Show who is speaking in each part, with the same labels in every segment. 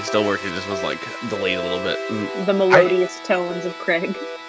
Speaker 1: hey, okay, it still worked. It just was like delayed a little bit. Mm,
Speaker 2: The melodious tones of Craig.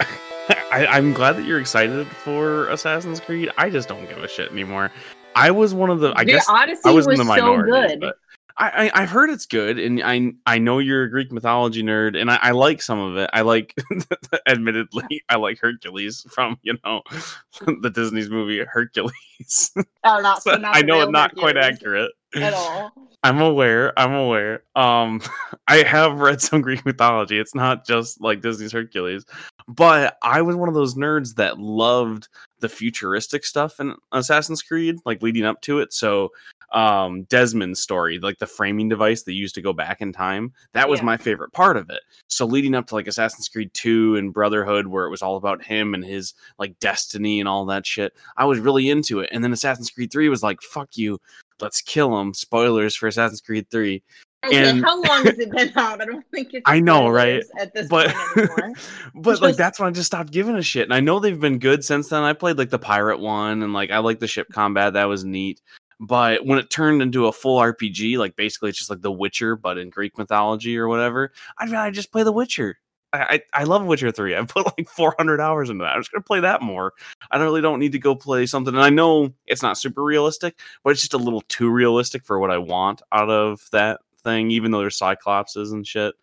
Speaker 1: I, I'm glad that you're excited for Assassin's Creed. I just don't give a shit anymore. I was one of the. I
Speaker 2: the
Speaker 1: guess
Speaker 2: Odyssey
Speaker 1: I was,
Speaker 2: was,
Speaker 1: in the
Speaker 2: so
Speaker 1: minority.
Speaker 2: good.
Speaker 1: but I, I I've heard it's good, and I I know you're a Greek mythology nerd, and I, I like some of it. I like, admittedly, I like Hercules from you know the Disney's movie Hercules.
Speaker 2: Oh, not, so
Speaker 1: So
Speaker 2: not
Speaker 1: I know
Speaker 2: real
Speaker 1: it's not quite accurate.
Speaker 2: At all.
Speaker 1: I'm aware. I'm aware. Um, I have read some Greek mythology. It's not just like Disney's Hercules, but I was one of those nerds that loved the futuristic stuff in Assassin's Creed, like leading up to it. So, um, Desmond's story, like the framing device they used to go back in time, that was
Speaker 2: Yeah.
Speaker 1: my favorite part of it. So, leading up to like Assassin's Creed 2 and Brotherhood, where it was all about him and his like destiny and all that shit, I was really into it. And then Assassin's Creed 3 was like, fuck you let's kill him. Spoilers for Assassin's Creed 3.
Speaker 2: Okay,
Speaker 1: And-
Speaker 2: how long has it been out? I don't think it's.
Speaker 1: I know, right?
Speaker 2: At this
Speaker 1: But but like that's when I just stopped giving a shit. And I know they've been good since then. I played like the pirate one and like I like the ship combat, that was neat. But when it turned into a full RPG, like basically it's just like The Witcher, but in Greek mythology or whatever, I'd rather just play The Witcher. I, I, love Witcher 3. I've put like 400 hours into that. I'm just going to play that more. I really don't need to go play something. And I know it's not super realistic, but it's just a little too realistic for what I want out of that thing, even though there's cyclopses and shit.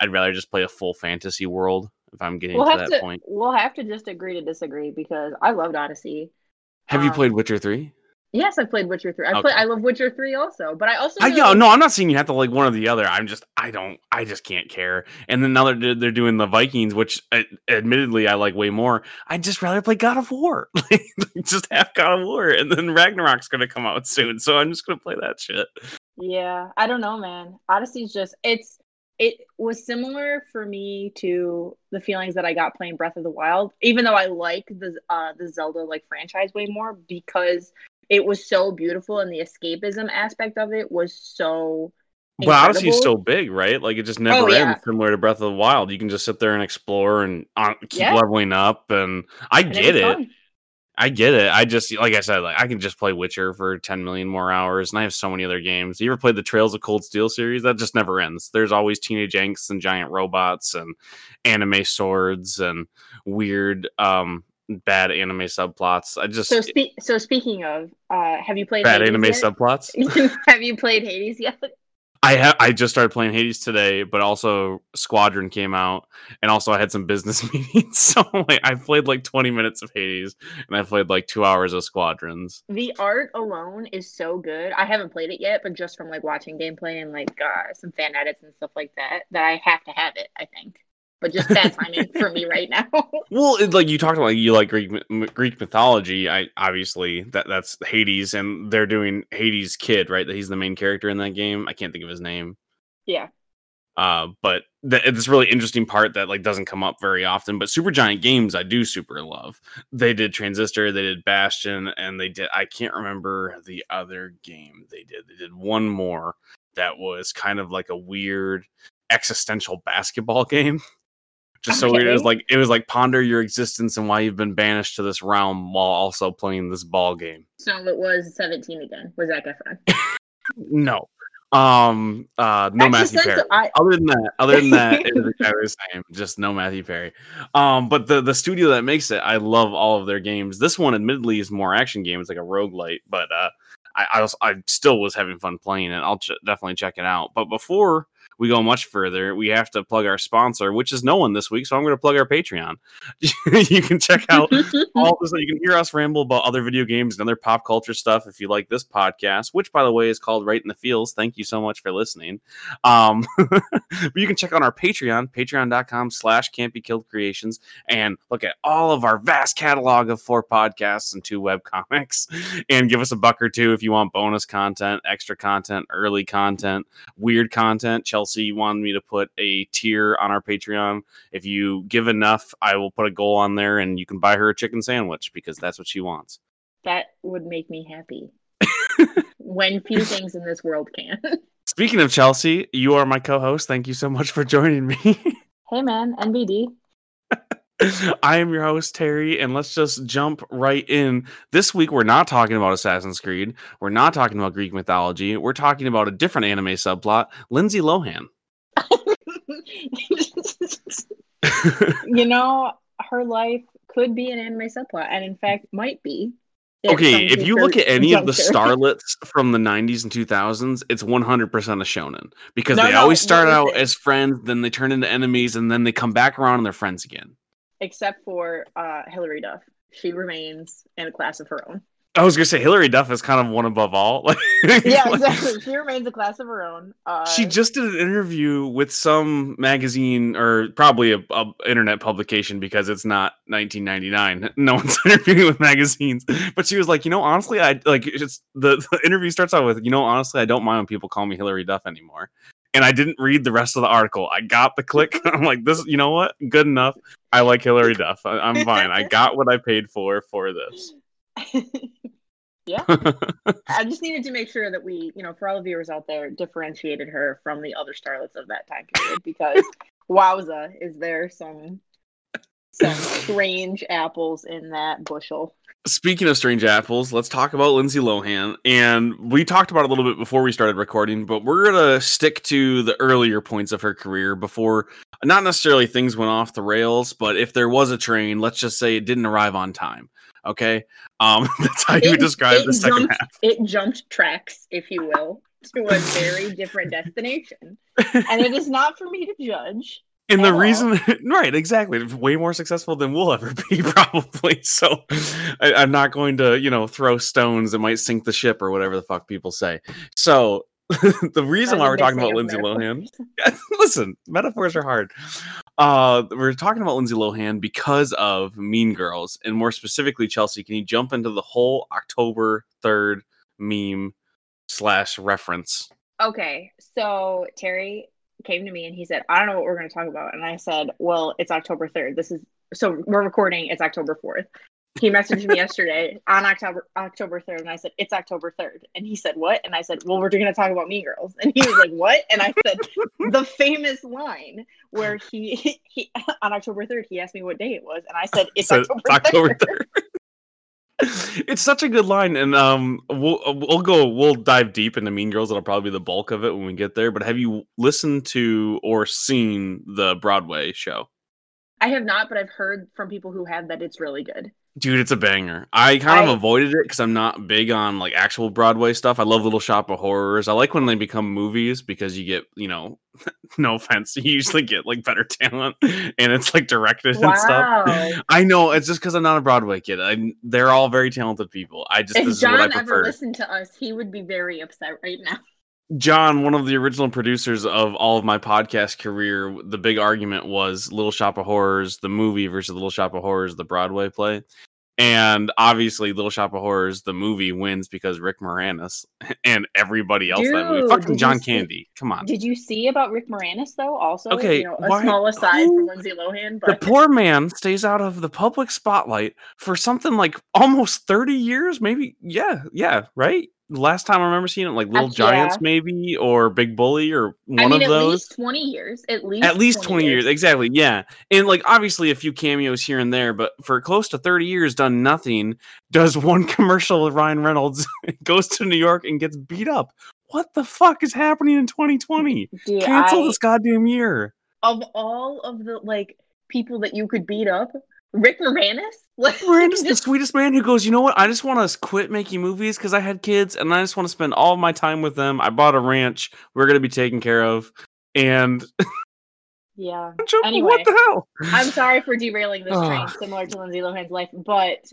Speaker 1: I'd rather just play a full fantasy world if I'm getting
Speaker 2: We'll
Speaker 1: to
Speaker 2: have
Speaker 1: that
Speaker 2: to.
Speaker 1: point.
Speaker 2: We'll have to just agree to disagree because I loved Odyssey.
Speaker 1: Have you
Speaker 2: um,
Speaker 1: played Witcher 3?
Speaker 2: Yes, I played Witcher three. I
Speaker 1: Okay.
Speaker 2: play. I love Witcher three also, but I also.
Speaker 1: I, yeah,
Speaker 2: like-
Speaker 1: no, I'm not saying you have to like one or the other. I'm just, I don't, I just can't care. And then now they're they're doing the Vikings, which uh, admittedly I like way more. I'd just rather play God of War. Just have God of War, and then Ragnarok's gonna come out soon, so I'm just gonna play that shit.
Speaker 2: Yeah, I don't know, man. Odyssey's just it's it was similar for me to the feelings that I got playing Breath of the Wild, even though I like the uh the Zelda like franchise way more because it was so beautiful and the escapism aspect of it was so
Speaker 1: But Odyssey's
Speaker 2: incredible.
Speaker 1: so big, right? Like it just never
Speaker 2: Oh, yeah.
Speaker 1: ends. Similar to Breath of the Wild, you can just sit there and explore and uh, keep
Speaker 2: Yeah.
Speaker 1: leveling up. And I
Speaker 2: and
Speaker 1: get it. I get it. I just like I said, like I can just play Witcher for 10 million more hours, and I have so many other games. You ever played the Trails of Cold Steel series? That just never ends. There's always teenage angst and giant robots and anime swords and weird um bad anime subplots. I just
Speaker 2: So spe- so speaking of, uh have you played
Speaker 1: bad
Speaker 2: Hades
Speaker 1: anime
Speaker 2: yet?
Speaker 1: subplots.
Speaker 2: have you played Hades yet?
Speaker 1: I ha- I just started playing Hades today, but also Squadron came out, and also I had some business meetings. So like, I played like 20 minutes of Hades, and I played like two hours of Squadrons.
Speaker 2: The art alone is so good. I haven't played it yet, but just from like watching gameplay and like uh, some fan edits and stuff like that, that I have to have it. I think, but just bad timing for me right now.
Speaker 1: Well, it, like you talked about, like, you like Greek m- Greek mythology. I obviously that that's Hades, and they're doing Hades' kid, right? That he's the main character in that game. I can't think of his name.
Speaker 2: yeah,
Speaker 1: Uh, but th- it's really interesting part that like doesn't come up very often. But Supergiant Games, I do super love. They did Transistor, they did Bastion, and they did. I can't remember the other game they did. They did one more that was kind of like a weird existential basketball game. Just so weird. It was like it was like ponder your existence and why you've been banished to this realm while also playing this ball game.
Speaker 2: so it was seventeen again. Was Zac Efron?
Speaker 1: No. Um uh no Matthew Perry.
Speaker 2: I-
Speaker 1: other than that, other than that, it was exactly the same. Just no Matthew Perry. Um, but the the studio that makes it, I love all of their games. This one, admittedly, is more action game. It's like a roguelite, but uh, I I, was, I still was having fun playing it. I'll ch- definitely check it out. But before we go much further, we have to plug our sponsor, which is no one this week. So I'm going to plug our Patreon. you can check out all this. You can hear us ramble about other video games and other pop culture stuff if you like this podcast, which, by the way, is called Right in the Fields. Thank you so much for listening. Um, but you can check out our Patreon, patreon.com slash can't be killed creations, and look at all of our vast catalog of four podcasts and two web comics, and give us a buck or two if you want bonus content, extra content, early content, weird content. Chelsea wanted me to put a tier on our Patreon. If you give enough, I will put a goal on there and you can buy her a chicken sandwich because that's what she wants.
Speaker 2: that would make me happy. when few things in this world can.
Speaker 1: Speaking of Chelsea, you are my co host. Thank you so much for joining me.
Speaker 2: hey man, NBD.
Speaker 1: I am your host, Terry, and let's just jump right in. This week, we're not talking about Assassin's Creed. We're not talking about Greek mythology. We're talking about a different anime subplot Lindsay Lohan.
Speaker 2: you know, her life could be an anime subplot, and in fact, might be.
Speaker 1: okay, if you look at any of the starlets from the 90s and 2000s, it's 100% a shonen because
Speaker 2: No,
Speaker 1: they
Speaker 2: no,
Speaker 1: always start
Speaker 2: is
Speaker 1: out as friends, then they turn into enemies, and then they come back around and they're friends again.
Speaker 2: Except for uh, Hilary Duff, she remains in a class of her own.
Speaker 1: I was gonna say Hilary Duff is kind of one above all. Like,
Speaker 2: Yeah, exactly. She remains a class of her own. Uh,
Speaker 1: She just did an interview with some magazine or probably a, a internet publication because it's not 1999. No one's interviewing with magazines, but she was like, you know, honestly, I like it's the, the interview starts out with, you know, honestly, I don't mind when people call me Hilary Duff anymore. And I didn't read the rest of the article. I got the click. I'm like, this, you know what? Good enough. I like Hilary Duff. I, I'm fine. I got what I paid for for this.
Speaker 2: yeah. I just needed to make sure that we, you know, for all the viewers out there, differentiated her from the other starlets of that time period because wowza, is there some some strange apples in that bushel.
Speaker 1: Speaking of strange apples, let's talk about Lindsay Lohan. And we talked about it a little bit before we started recording, but we're gonna stick to the earlier points of her career before not necessarily things went off the rails, but if there was a train, let's just say it didn't arrive on time. Okay. Um that's how you describe
Speaker 2: it
Speaker 1: the second
Speaker 2: jumped-
Speaker 1: half.
Speaker 2: It jumped tracks, if you will, to a very different destination. And it is not for me to judge.
Speaker 1: And the reason, right, exactly, way more successful than we'll ever be, probably. So, I, I'm not going to, you know, throw stones that might sink the ship or whatever the fuck people say. So, the reason why we're talking about Lindsay Lohan, listen, metaphors are hard. Uh, we're talking about Lindsay Lohan because of Mean Girls, and more specifically, Chelsea. Can you jump into the whole October third meme slash reference?
Speaker 2: Okay, so Terry came to me and he said, I don't know what we're going to talk about. And I said, Well, it's October 3rd. This is so we're recording, it's October 4th. He messaged me yesterday on October October 3rd, and I said, It's October 3rd. And he said, What? And I said, Well, we're going to talk about Mean Girls. And he was like, What? And I said, The famous line where he, he on October 3rd, he asked me what day it was. And I said, It's
Speaker 1: So,
Speaker 2: October,
Speaker 1: October
Speaker 2: 3rd.
Speaker 1: 3rd. it's such a good line and um we'll we'll go we'll dive deep into mean girls that'll probably be the bulk of it when we get there but have you listened to or seen the broadway show
Speaker 2: I have not, but I've heard from people who have that it's really good.
Speaker 1: Dude it's a banger i kind of
Speaker 2: I-
Speaker 1: avoided it because i'm not big on like actual broadway stuff i love little shop of horrors i like when they become movies because you get you know no offense you usually get like better talent and it's like directed and stuff I know it's just because I'm not a Broadway kid. I they're all very talented people. I just
Speaker 2: if
Speaker 1: this is what I
Speaker 2: John ever listened to us, he would be very upset right now.
Speaker 1: John, one of the original producers of all of my podcast career, the big argument was Little Shop of Horrors, the movie versus Little Shop of Horrors, the Broadway play. And obviously, Little Shop of Horrors, the movie wins because Rick Moranis and everybody else in that movie. Fucking John
Speaker 2: see-
Speaker 1: Candy. Come on.
Speaker 2: Did you see about Rick Moranis though? Also,
Speaker 1: Okay,
Speaker 2: you know, a
Speaker 1: why-
Speaker 2: small aside
Speaker 1: who-
Speaker 2: from Lindsay Lohan, But...
Speaker 1: The poor man stays out of the public spotlight for something like almost 30 years, maybe. Yeah, yeah, right? Last time I remember seeing it, like uh, Little
Speaker 2: Heck
Speaker 1: Giants,
Speaker 2: yeah.
Speaker 1: maybe, or Big Bully, or one
Speaker 2: I mean,
Speaker 1: of
Speaker 2: at
Speaker 1: those.
Speaker 2: least twenty years. At least
Speaker 1: at least 20 years. exactly yeah and like obviously a few cameos here and there but for close to 30 years done nothing does one commercial with ryan reynolds goes to new york and gets beat up what the fuck is happening in 2020
Speaker 2: Dude,
Speaker 1: cancel
Speaker 2: I-
Speaker 1: this goddamn year
Speaker 2: of all of the like people that you could beat up, Rick Moranis. Like,
Speaker 1: Moranis the sweetest man who goes, you know what? I just want to quit making movies because I had kids and I just want to spend all of my time with them. I bought a ranch we're going to be taken care of. And
Speaker 2: yeah.
Speaker 1: what
Speaker 2: Anyway.
Speaker 1: the hell?
Speaker 2: I'm sorry for derailing this train,
Speaker 1: Ugh.
Speaker 2: similar to Lindsay Lohan's life, but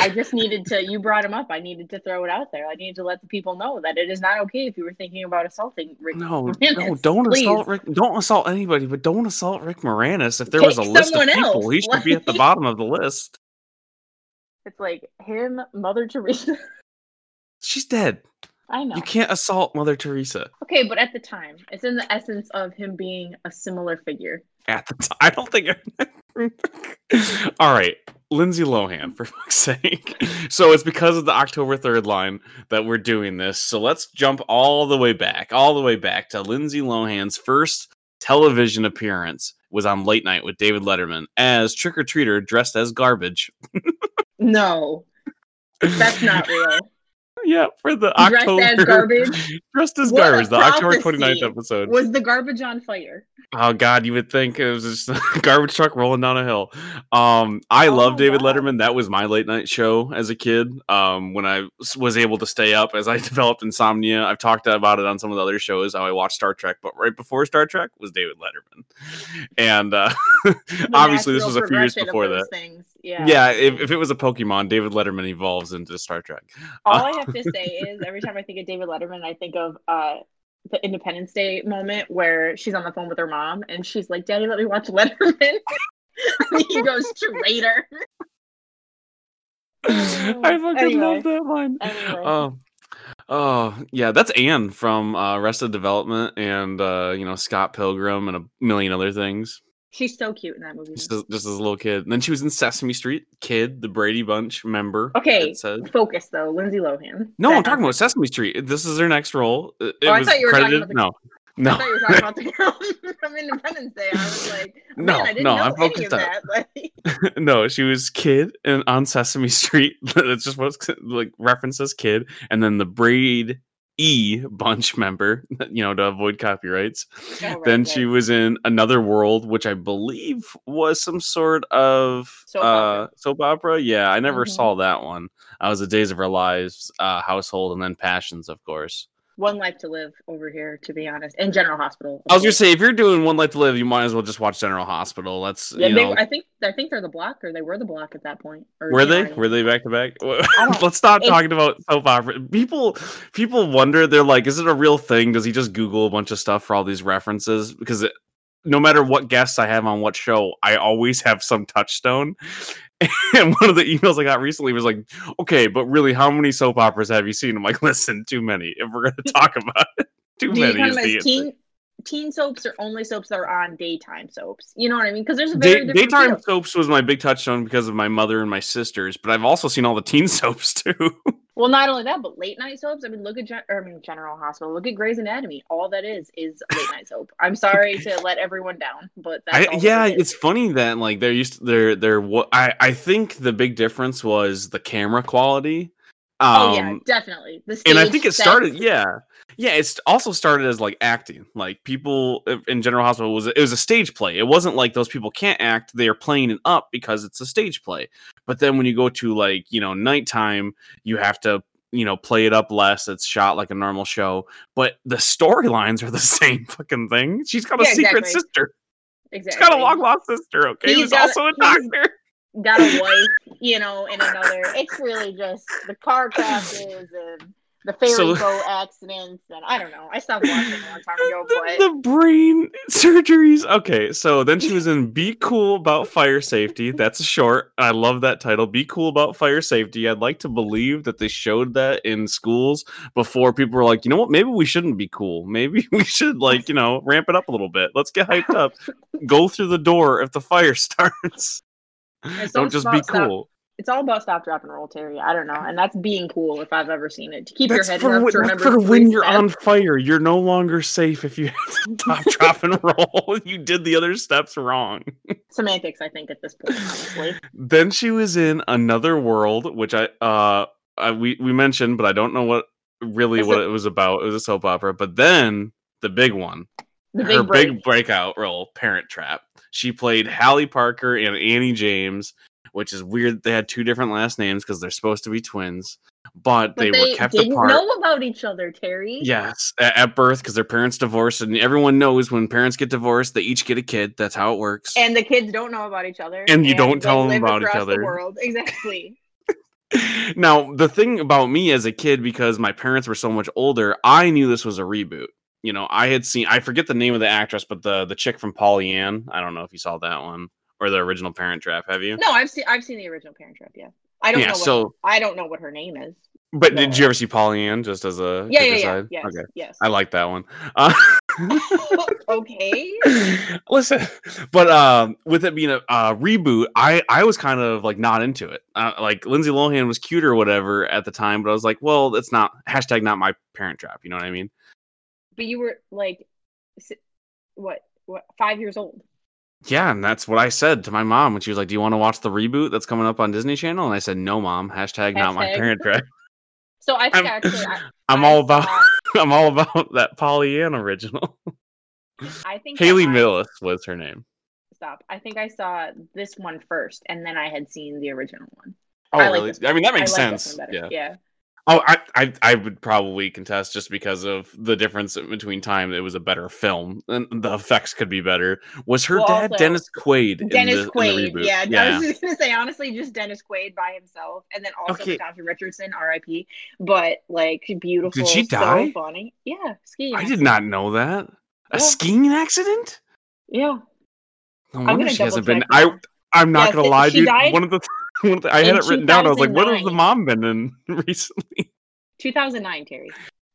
Speaker 2: I just needed to. You brought him up. I needed to throw it out there. I needed to let the people know that it is not okay if you were thinking about assaulting Rick.
Speaker 1: No,
Speaker 2: Moranis.
Speaker 1: no, don't
Speaker 2: Please.
Speaker 1: assault Rick. Don't assault anybody, but don't assault Rick Moranis. If there was a list of people,
Speaker 2: else,
Speaker 1: he should be at the bottom of the list.
Speaker 2: It's like him, Mother Teresa.
Speaker 1: She's dead.
Speaker 2: I know.
Speaker 1: You can't assault Mother Teresa
Speaker 2: Okay, but at the time, it's in the essence of him being a similar figure.
Speaker 1: at the time. I don't think. All right, Lindsay Lohan, for fuck's sake. So it's because of the October third line that we're doing this. So let's jump all the way back, all the way back to Lindsay Lohan's first television appearance was on Late Night with David Letterman as trick or treater dressed as garbage.
Speaker 2: No, that's not real.
Speaker 1: Yeah, for the
Speaker 2: Dressed
Speaker 1: October
Speaker 2: as garbage.
Speaker 1: dressed as
Speaker 2: What
Speaker 1: garbage, the October
Speaker 2: prophecy.
Speaker 1: 29th episode.
Speaker 2: Was the garbage on fire?
Speaker 1: Oh God, you would think it was just a garbage truck rolling down a hill. Um, I
Speaker 2: Oh
Speaker 1: love David. Letterman. That was my late night show as a kid. Um, when I was able to stay up as I developed insomnia. I've talked about it on some of the other shows. How I watched Star Trek, but right before Star Trek was David Letterman, and uh, obviously this was a few years before that.
Speaker 2: Things. Yeah.
Speaker 1: Yeah, if, if it was a Pokemon, David Letterman evolves into Star Trek.
Speaker 2: All I have to say is every time I think of David Letterman, I think of uh the Independence Day moment where she's on the phone with her mom and she's like, "Daddy, let me watch Letterman." and he goes traitor.
Speaker 1: I fucking
Speaker 2: Anyway.
Speaker 1: love that line.
Speaker 2: Anyway.
Speaker 1: Um, oh yeah, that's Ann from uh, Arrested Development and uh, you know Scott Pilgrim and a million other things.
Speaker 2: She's so cute in that movie.
Speaker 1: Just as, just as a little kid. And then she was in Sesame Street, kid, the Brady Bunch member.
Speaker 2: Okay. Focus though, Lindsay Lohan.
Speaker 1: No,
Speaker 2: That
Speaker 1: I'm talking about Sesame Street. This is her next role. It,
Speaker 2: Oh, I thought you were talking
Speaker 1: credited.
Speaker 2: about
Speaker 1: no,
Speaker 2: I
Speaker 1: no,
Speaker 2: thought you were talking about the girl from Independence Day. I was like, man,
Speaker 1: No,
Speaker 2: I didn't
Speaker 1: no,
Speaker 2: know
Speaker 1: I'm focused on
Speaker 2: that. Like,
Speaker 1: no. She was kid and on Sesame Street. That's just what's like references kid, and then the Braid E Bunch member. You know, to avoid copyrights.
Speaker 2: Oh, right,
Speaker 1: then she was in Another World, which I believe was some sort of
Speaker 2: Soap
Speaker 1: uh,
Speaker 2: opera.
Speaker 1: soap opera. Yeah, I never
Speaker 2: Mhm.
Speaker 1: saw that one. I was a Days of Our Lives, uh, Household, and then Passions, of course.
Speaker 2: One life to live over here, to be honest. And General Hospital.
Speaker 1: I was gonna say, if you're doing One Life to Live, you might as well just watch General Hospital. That's
Speaker 2: Yeah,
Speaker 1: you
Speaker 2: they, I think I think they're the block, or they were the block at that point. Or
Speaker 1: were
Speaker 2: know
Speaker 1: they?
Speaker 2: what I mean?
Speaker 1: Were they back to back? Let's stop
Speaker 2: it-
Speaker 1: talking about soap opera. People, people wonder. They're like, is it a real thing? Does he just Google a bunch of stuff for all these references? Because it, no matter what guests I have on what show, I always have some touchstone. And one of the emails I got recently was like, "Okay, but really, how many soap operas have you seen?" I'm like, "Listen, too many. If we're gonna talk about it, too
Speaker 2: Do
Speaker 1: many
Speaker 2: count
Speaker 1: is the answer."
Speaker 2: Teen soaps or only soaps that are on daytime soaps? You know what I mean? Because there's a very different
Speaker 1: daytime
Speaker 2: feel.
Speaker 1: soaps was my big touchstone because of my mother and my sisters, but I've also seen all the teen soaps too.
Speaker 2: Well, not only that, but late night soaps. I mean, look at Gen- or, I mean, General Hospital. Look at Grey's Anatomy. All that is is late night soap. I'm sorry to let everyone down, but that's
Speaker 1: I, yeah,
Speaker 2: it
Speaker 1: it's funny that like they're used to, they're they're what I I think the big difference was the camera quality. Um,
Speaker 2: oh yeah, definitely. The
Speaker 1: and I think it started yeah. Yeah, it's also started as like acting. Like people in General Hospital was it was a stage play. It wasn't like those people can't act; they are playing it up because it's a stage play. But then when you go to like you know nighttime, you have to you know play it up less. It's shot like a normal show, but the storylines are the same fucking thing. She's got a
Speaker 2: Yeah,
Speaker 1: secret
Speaker 2: exactly.
Speaker 1: sister.
Speaker 2: Exactly.
Speaker 1: She's got a long lost sister. Okay,
Speaker 2: He's
Speaker 1: who's
Speaker 2: got
Speaker 1: also a doctor.
Speaker 2: got a wife, you know, in another. It's really just the car crashes and the ferry
Speaker 1: So-
Speaker 2: boat accidents, and I don't know. I stopped watching a long time ago,
Speaker 1: the,
Speaker 2: but
Speaker 1: the brain surgeries. Okay, so then she was in Be Cool About Fire Safety. That's a short. I love that title. Be Cool About Fire Safety. I'd like to believe that they showed that in schools before people were like, you know what, maybe we shouldn't be cool. Maybe we should, like, you know, ramp it up a little bit. Let's get hyped up. Go through the door if the fire starts. Don't just be
Speaker 2: stop-
Speaker 1: cool.
Speaker 2: It's all about stop, drop, and roll, Terry. I don't know, and that's being cool if I've ever seen it. To keep
Speaker 1: That's
Speaker 2: your head
Speaker 1: for,
Speaker 2: up
Speaker 1: when,
Speaker 2: remember
Speaker 1: for when you're
Speaker 2: steps.
Speaker 1: on fire. You're no longer safe if you have to top, drop, and roll. You did the other steps wrong.
Speaker 2: semantics. I think at this point, honestly.
Speaker 1: then she was in another world which i uh I, we we mentioned but i don't know what really
Speaker 2: It's
Speaker 1: what
Speaker 2: a-
Speaker 1: it was about it was a soap opera but then the big one
Speaker 2: The
Speaker 1: her
Speaker 2: big break.
Speaker 1: big breakout role parent trap she played hallie parker and annie james which is weird they had two different last names because they're supposed to be twins but,
Speaker 2: but
Speaker 1: they,
Speaker 2: they,
Speaker 1: were kept
Speaker 2: didn't
Speaker 1: apart
Speaker 2: know about each other, Terry.
Speaker 1: Yes, at, at birth because their parents divorced, and everyone knows when parents get divorced, they each get a kid. That's how it works.
Speaker 2: And the kids don't know about each other,
Speaker 1: And you don't tell them about each other.
Speaker 2: The world, exactly.
Speaker 1: now the thing about me as a kid because my parents were so much older i knew this was a reboot you know i had seen i forget the name of the actress but the the chick from Pollyann. i don't know if you saw that one or the original parent trap have you
Speaker 2: No, I've seen I've seen the original Parent Trap. Yeah, I don't
Speaker 1: Yeah,
Speaker 2: know. What,
Speaker 1: so-
Speaker 2: I don't know what her name is.
Speaker 1: but did you ever see Pollyann? just as a
Speaker 2: Yeah, yeah, yeah. Yes,
Speaker 1: okay
Speaker 2: yes.
Speaker 1: i like that one uh,
Speaker 2: okay.
Speaker 1: listen but um with it being a uh, reboot i i was kind of like not into it uh, like lindsay lohan was cute or whatever at the time but i was like well it's not hashtag not my parent trap you know what i mean
Speaker 2: But you were like, what? What? Five years old.
Speaker 1: Yeah, and that's what I said to my mom when she was like, "Do you want to watch the reboot that's coming up on Disney Channel?" And I said, "No, mom. Hashtag, not my parent trap.
Speaker 2: So I think
Speaker 1: I'm-
Speaker 2: actually, I,
Speaker 1: I'm
Speaker 2: I
Speaker 1: all about I'm all about that Pollyann original."
Speaker 2: I think Hayley I-
Speaker 1: Millis was her name.
Speaker 2: Stop. I think I saw this one first, and then I had seen the original one.
Speaker 1: Oh,
Speaker 2: I
Speaker 1: really?
Speaker 2: this
Speaker 1: I mean, that makes
Speaker 2: like this
Speaker 1: sense.
Speaker 2: one
Speaker 1: Yeah.
Speaker 2: Yeah.
Speaker 1: Oh, I, I, I would probably contest just because of the difference between time. It was a better film, and the effects could be better. Was her
Speaker 2: Well,
Speaker 1: dad
Speaker 2: also,
Speaker 1: Dennis Quaid? in
Speaker 2: Dennis
Speaker 1: the, in the
Speaker 2: Quaid.
Speaker 1: reboot?
Speaker 2: yeah, I was just gonna say honestly, just Dennis Quaid by himself, and then also
Speaker 1: Okay.
Speaker 2: Natasha Richardson, R.I.P. But like beautiful.
Speaker 1: Did she
Speaker 2: so
Speaker 1: die?
Speaker 2: funny. Yeah, skiing.
Speaker 1: I did not know that. A
Speaker 2: Yeah.
Speaker 1: skiing accident?
Speaker 2: Yeah.
Speaker 1: No
Speaker 2: I'm
Speaker 1: wonder
Speaker 2: gonna
Speaker 1: she hasn't been.
Speaker 2: check
Speaker 1: I. I'm not
Speaker 2: Yes,
Speaker 1: gonna
Speaker 2: it-
Speaker 1: lie,
Speaker 2: she
Speaker 1: dude.
Speaker 2: died
Speaker 1: One of the, one of the I had
Speaker 2: in
Speaker 1: it written down. I was like, what has the mom been in recently?
Speaker 2: 2009, Terry.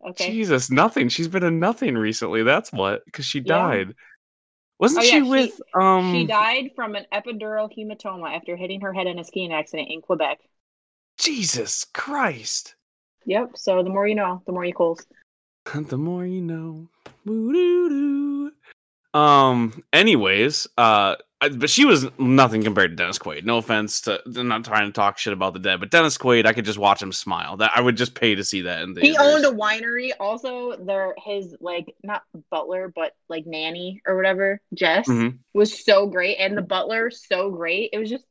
Speaker 2: Okay.
Speaker 1: Jesus, nothing. She's been in nothing recently. That's what, because she
Speaker 2: Yeah.
Speaker 1: died. Wasn't
Speaker 2: Oh, yeah,
Speaker 1: she
Speaker 2: she-
Speaker 1: with um?
Speaker 2: She died from an epidural hematoma after hitting her head in a skiing accident in Quebec.
Speaker 1: Jesus Christ.
Speaker 2: Yep. So the more you know, the more you calls.
Speaker 1: The more you know. Woo-doo-doo. Um. Anyways, uh, I- but she was nothing compared to Dennis Quaid. No offense to, I'm not trying to talk shit about the dead, but Dennis Quaid, I could just watch him smile. That I would just pay to see that. In
Speaker 2: the
Speaker 1: He
Speaker 2: owned a winery. Also, their his like not butler, but like nanny or whatever. Jess
Speaker 1: Mhm.
Speaker 2: was so great, and the butler so great. It was just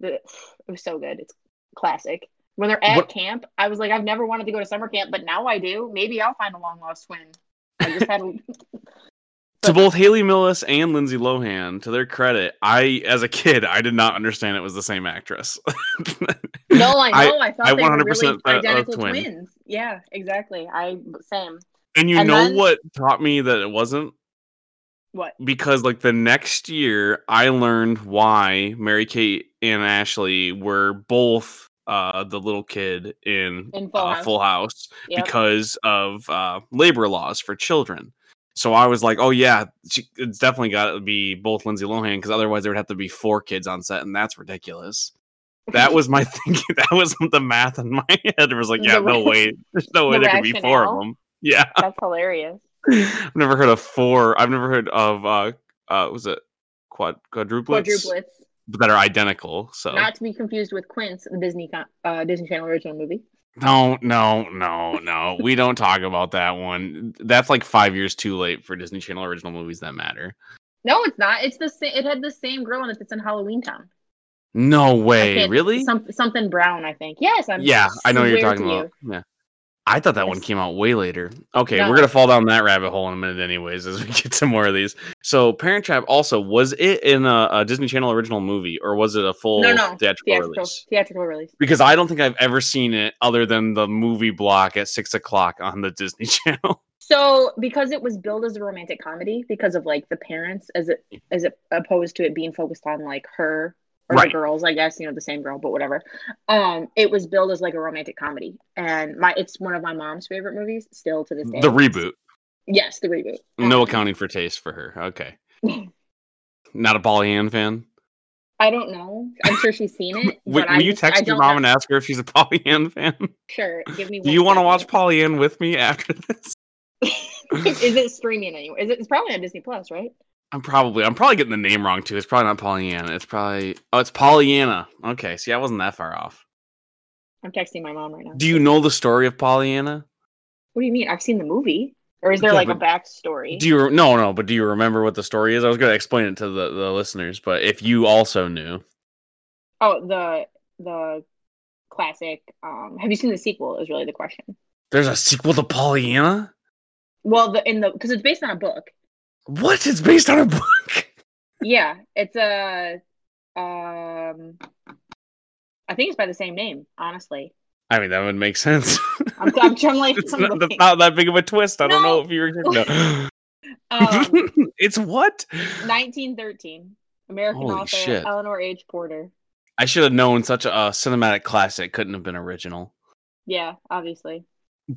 Speaker 2: the it was so good. It's classic. When they're at
Speaker 1: What-
Speaker 2: camp, I was like, I've never wanted to go to summer camp, but now I do. Maybe I'll find a long lost twin. I just had a
Speaker 1: to both Hayley Millis and Lindsay Lohan, to their credit, I, as a kid, I did not understand it was the same actress.
Speaker 2: No, I
Speaker 1: I-
Speaker 2: know. I, thought
Speaker 1: I
Speaker 2: they
Speaker 1: 100%
Speaker 2: really
Speaker 1: thought
Speaker 2: identical
Speaker 1: twin.
Speaker 2: twins. Yeah, exactly. I same.
Speaker 1: and you
Speaker 2: And
Speaker 1: know
Speaker 2: then-
Speaker 1: what taught me that it wasn't?
Speaker 2: What?
Speaker 1: Because like the next year, I learned why Mary Kate and Ashley were both uh, the little kid in,
Speaker 2: In Full
Speaker 1: uh,
Speaker 2: House.
Speaker 1: Full House
Speaker 2: Yep.
Speaker 1: because of uh, labor laws for children. So I was like, oh yeah, she, it's definitely got to be both Lindsay Lohan because otherwise there would have to be four kids on set, and that's ridiculous. That was my thinking. That was the math in my head. It was like, yeah,
Speaker 2: The
Speaker 1: no way. There's no way
Speaker 2: the
Speaker 1: there could be four of them. Yeah,
Speaker 2: That's hilarious.
Speaker 1: I've never heard of four. I've never heard of uh, uh, was it quad quadruplets,
Speaker 2: Quadruplets.
Speaker 1: that are identical. So
Speaker 2: Not to be confused with Quints, the Disney uh, Disney Channel original movie.
Speaker 1: No, no, no, no. we don't talk about that one. That's like five years too late for Disney Channel original movies that matter.
Speaker 2: No, it's not. It's the same. It had the same girl in it that's in Halloween Town.
Speaker 1: No way, really?
Speaker 2: Some, something brown, I think. Yes, I'm.
Speaker 1: yeah, I know what you're talking about. Yeah. I thought that one came out way later. Okay,
Speaker 2: No.
Speaker 1: we're gonna fall down that rabbit hole in a minute, anyways, as we get to more of these. So, Parent Trap also was it in a, a Disney Channel original movie, or was it a full
Speaker 2: No, no,
Speaker 1: theatrical,
Speaker 2: Theatrical,
Speaker 1: release?
Speaker 2: theatrical release.
Speaker 1: Because I don't think I've ever seen it other than the movie block at six o'clock on the Disney Channel.
Speaker 2: So, because it was billed as a romantic comedy, because of like the parents, as it as it opposed to it being focused on like her or
Speaker 1: Right.
Speaker 2: the girls, I guess you know the same girl, but whatever. Um, it was billed as like a romantic comedy, and my it's one of my mom's favorite movies still to this day.
Speaker 1: the reboot.
Speaker 2: yes, the reboot.
Speaker 1: No
Speaker 2: Um,
Speaker 1: accounting for taste for her. Okay. Not a Pollyann fan.
Speaker 2: I don't know. I'm sure she's seen it.
Speaker 1: Will, you text your mom and ask her if she's a Pollyann fan?
Speaker 2: Sure, give me.
Speaker 1: Do you
Speaker 2: want to
Speaker 1: watch Pollyann with me after this?
Speaker 2: Is it streaming anywhere? Is it? It's probably on Disney Plus, right?
Speaker 1: I'm probably I'm probably getting the name wrong too. It's probably not Pollyanna. It's probably oh, it's Pollyanna. Okay, see, I wasn't that far off.
Speaker 2: I'm texting my mom right now.
Speaker 1: Do you know the story of Pollyanna?
Speaker 2: What do you mean? I've seen the movie, or is there
Speaker 1: Yeah,
Speaker 2: like a backstory?
Speaker 1: Do you no no? But do you remember what the story is? I was going to explain it to the, the listeners, but if you also knew,
Speaker 2: Oh, the the classic. Um, have you seen the sequel? Is really the question.
Speaker 1: there's a sequel to Pollyanna.
Speaker 2: Well, the in the because it's based on a book.
Speaker 1: What? It's based on a book.
Speaker 2: Yeah, it's a. Um, I think it's by the same name. Honestly,
Speaker 1: I mean, that would make sense.
Speaker 2: I'm, I'm trying like
Speaker 1: it's
Speaker 2: I'm
Speaker 1: not, that's not that big of a twist. I don't know if you were. No.
Speaker 2: um,
Speaker 1: it's what?
Speaker 2: 1913. American
Speaker 1: Holy
Speaker 2: author
Speaker 1: shit.
Speaker 2: Eleanor H. Porter.
Speaker 1: I should have known such a, a cinematic classic couldn't have been original.
Speaker 2: Yeah, obviously.